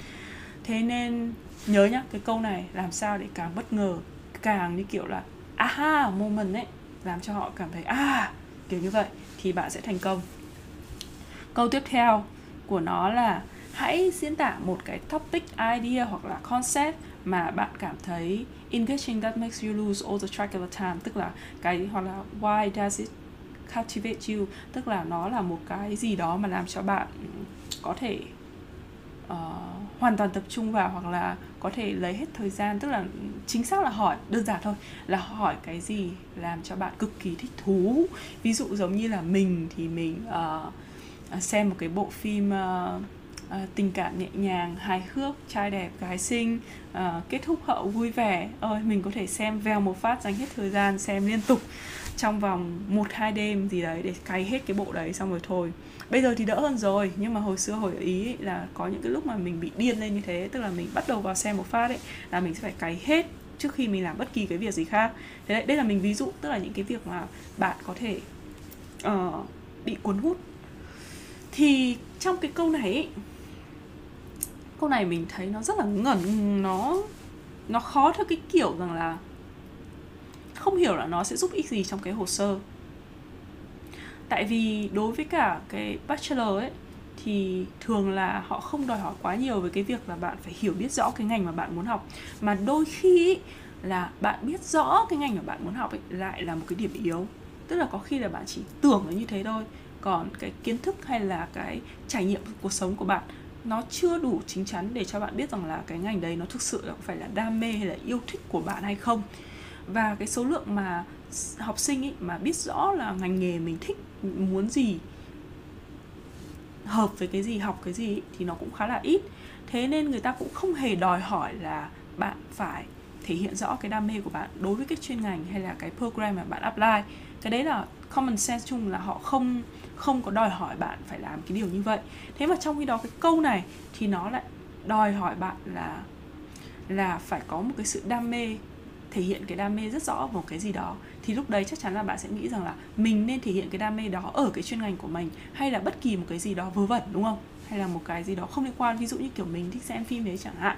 Thế nên nhớ nhá cái câu này làm sao để càng bất ngờ càng như kiểu là aha moment ấy làm cho họ cảm thấy à kiểu như vậy thì bạn sẽ thành công. Câu tiếp theo của nó là hãy diễn tả một cái topic idea hoặc là concept mà bạn cảm thấy engaging that makes you lose all the track of the time. Tức là cái hoặc là why does it captivate you? Tức là nó là một cái gì đó mà làm cho bạn có thể uh, hoàn toàn tập trung vào hoặc là có thể lấy hết thời gian tức là chính xác là hỏi đơn giản thôi là hỏi cái gì làm cho bạn cực kỳ thích thú. Ví dụ giống như là mình thì mình uh, xem một cái bộ phim uh, uh, tình cảm nhẹ nhàng hài hước trai đẹp gái xinh uh, kết thúc hậu vui vẻ. Ơi mình có thể xem vèo một phát dành hết thời gian xem liên tục trong vòng một hai đêm gì đấy để cày hết cái bộ đấy xong rồi thôi. Bây giờ thì đỡ hơn rồi nhưng mà hồi xưa hồi ở ý ấy, là có những cái lúc mà mình bị điên lên như thế tức là mình bắt đầu vào xem một phát ấy là mình sẽ phải cày hết trước khi mình làm bất kỳ cái việc gì khác. Thế đấy, đây là mình ví dụ tức là những cái việc mà bạn có thể uh, bị cuốn hút. Thì trong cái câu này ấy, câu này mình thấy nó rất là ngẩn nó nó khó theo cái kiểu rằng là không hiểu là nó sẽ giúp ích gì trong cái hồ sơ. Tại vì đối với cả cái bachelor ấy, thì thường là họ không đòi hỏi quá nhiều về cái việc là bạn phải hiểu biết rõ cái ngành mà bạn muốn học. Mà đôi khi là bạn biết rõ cái ngành mà bạn muốn học ấy, lại là một cái điểm yếu. Tức là có khi là bạn chỉ tưởng là như thế thôi. Còn cái kiến thức hay là cái trải nghiệm cuộc sống của bạn, nó chưa đủ chính chắn để cho bạn biết rằng là cái ngành đấy nó thực sự là phải là đam mê hay là yêu thích của bạn hay không và cái số lượng mà học sinh ấy mà biết rõ là ngành nghề mình thích, muốn gì, hợp với cái gì, học cái gì thì nó cũng khá là ít. Thế nên người ta cũng không hề đòi hỏi là bạn phải thể hiện rõ cái đam mê của bạn đối với cái chuyên ngành hay là cái program mà bạn apply. Cái đấy là common sense chung là họ không không có đòi hỏi bạn phải làm cái điều như vậy. Thế mà trong khi đó cái câu này thì nó lại đòi hỏi bạn là là phải có một cái sự đam mê thể hiện cái đam mê rất rõ vào cái gì đó, thì lúc đấy chắc chắn là bạn sẽ nghĩ rằng là mình nên thể hiện cái đam mê đó ở cái chuyên ngành của mình, hay là bất kỳ một cái gì đó vớ vẩn, đúng không? Hay là một cái gì đó không liên quan, ví dụ như kiểu mình thích xem phim đấy chẳng hạn.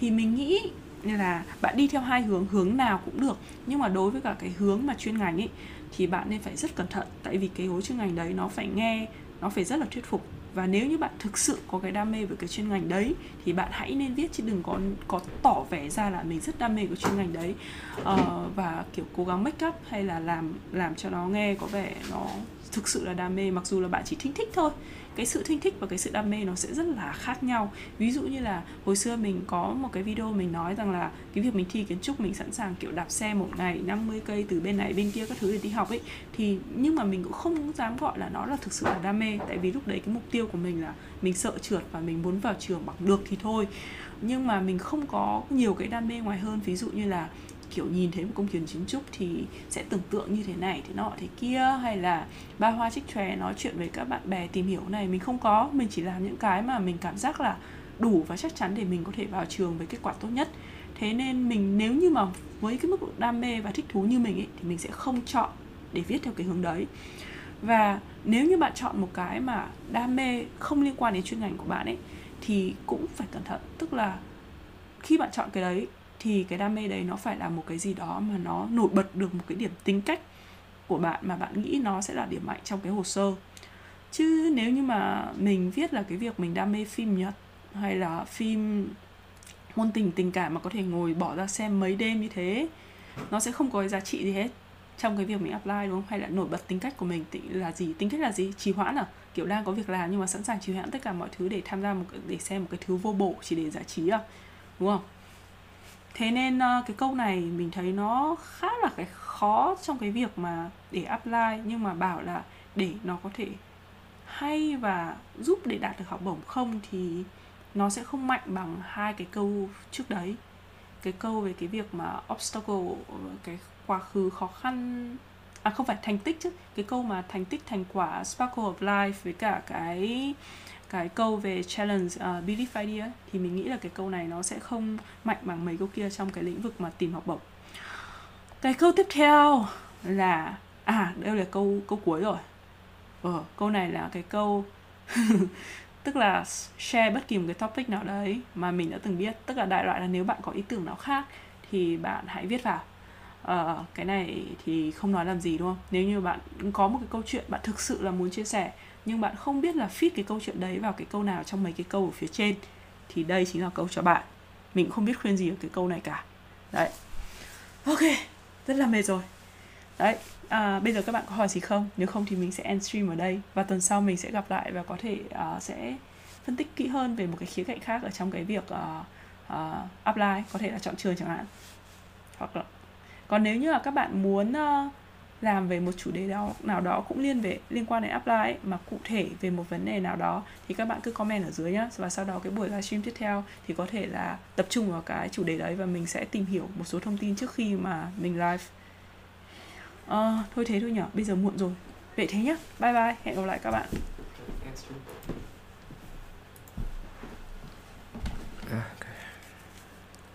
Thì mình nghĩ là bạn đi theo hai hướng hướng nào cũng được. Nhưng mà đối với cả cái hướng mà chuyên ngành ấy, thì bạn nên phải rất cẩn thận. Tại vì cái hướng chuyên ngành đấy nó phải nghe, nó phải rất là thuyết phục và nếu như bạn thực sự có cái đam mê với cái chuyên ngành đấy thì bạn hãy nên viết chứ đừng có có tỏ vẻ ra là mình rất đam mê của chuyên ngành đấy. Uh, và kiểu cố gắng make up hay là làm làm cho nó nghe có vẻ nó thực sự là đam mê mặc dù là bạn chỉ thích thích thôi cái sự thinh thích và cái sự đam mê nó sẽ rất là khác nhau. Ví dụ như là hồi xưa mình có một cái video mình nói rằng là cái việc mình thi kiến trúc mình sẵn sàng, kiểu, đạp xe một ngày 50 cây từ bên này bên kia các thứ để đi học ấy, thì nhưng mà mình cũng không dám gọi là nó là thực sự là đam mê. Tại vì lúc đấy cái mục tiêu của mình là mình sợ trượt và mình muốn vào trường bằng được thì thôi. Nhưng mà mình không có nhiều cái đam mê ngoài hơn. Ví dụ như là kiểu nhìn thấy một công trình kiến trúc thì sẽ tưởng tượng như thế này, thế nọ, thế kia, hay là ba hoa trích tròe nói chuyện với các bạn bè tìm hiểu này, mình không có. Mình chỉ làm những cái mà mình cảm giác là đủ và chắc chắn để mình có thể vào trường với kết quả tốt nhất. Thế nên mình, nếu như mà với cái mức độ đam mê và thích thú như mình ấy, thì mình sẽ không chọn để viết theo cái hướng đấy. Và nếu như bạn chọn một cái mà đam mê không liên quan đến chuyên ngành của bạn ấy, thì cũng phải cẩn thận. Tức là khi bạn chọn cái đấy thì cái đam mê đấy nó phải là một cái gì đó mà nó nổi bật được một cái điểm tính cách của bạn mà bạn nghĩ nó sẽ là điểm mạnh trong cái hồ sơ. Chứ nếu như mà mình viết là cái việc mình đam mê phim nhật hay là phim ngôn tình tình cảm mà có thể ngồi bỏ ra xem mấy đêm như thế, nó sẽ không có giá trị gì hết trong cái việc mình apply, đúng không? Hay là nổi bật tính cách của mình là gì? Tính cách là gì? Trì hoãn à? Kiểu đang có việc làm nhưng mà sẵn sàng trì hoãn tất cả mọi thứ để tham gia một để xem một cái thứ vô bổ chỉ để giải trí à? Đúng không? Thế nên uh, cái câu này mình thấy nó khá là cái khó trong cái việc mà để apply nhưng mà bảo là để nó có thể hay và giúp để đạt được học bổng không thì nó sẽ không mạnh bằng hai cái câu trước đấy. Cái câu về cái việc mà obstacle cái quá khứ khó khăn à không phải thành tích chứ cái câu mà thành tích thành quả sparkle of life với cả cái cái câu về challenge uh, belief idea thì mình nghĩ là cái câu này nó sẽ không mạnh bằng mấy câu kia trong cái lĩnh vực mà tìm học bổng. Cái câu tiếp theo là à đây là câu câu cuối rồi. Ờ câu này là cái câu *laughs* tức là share bất kỳ một cái topic nào đấy mà mình đã từng biết. Tức là đại loại là nếu bạn có ý tưởng nào khác thì bạn hãy viết vào. Ờ, cái này thì không nói làm gì đúng không? Nếu như bạn có một cái câu chuyện bạn thực sự là muốn chia sẻ nhưng bạn không biết là fit cái câu chuyện đấy vào cái câu nào trong mấy cái câu ở phía trên. Thì đây chính là câu cho bạn. Mình cũng không biết khuyên gì ở cái câu này cả. Đấy. Ok rất là mệt rồi. Đấy à, bây giờ các bạn có hỏi gì không? Nếu không thì mình sẽ end stream ở đây. Và tuần sau mình sẽ gặp lại và có thể uh, sẽ phân tích kỹ hơn về một cái khía cạnh khác ở trong cái việc uh, uh, apply. Có thể là chọn trường chẳng hạn. Hoặc là còn nếu như là các bạn muốn uh, làm về một chủ đề đó nào đó cũng liên về liên quan đến apply ấy, mà cụ thể về một vấn đề nào đó thì các bạn cứ comment ở dưới nhá. Và sau đó cái buổi livestream tiếp theo thì có thể là tập trung vào cái chủ đề đấy và mình sẽ tìm hiểu một số thông tin trước khi mà mình live. À, thôi thế thôi nhở bây giờ muộn rồi. Vậy thế nhá. Bye bye. Hẹn gặp lại các bạn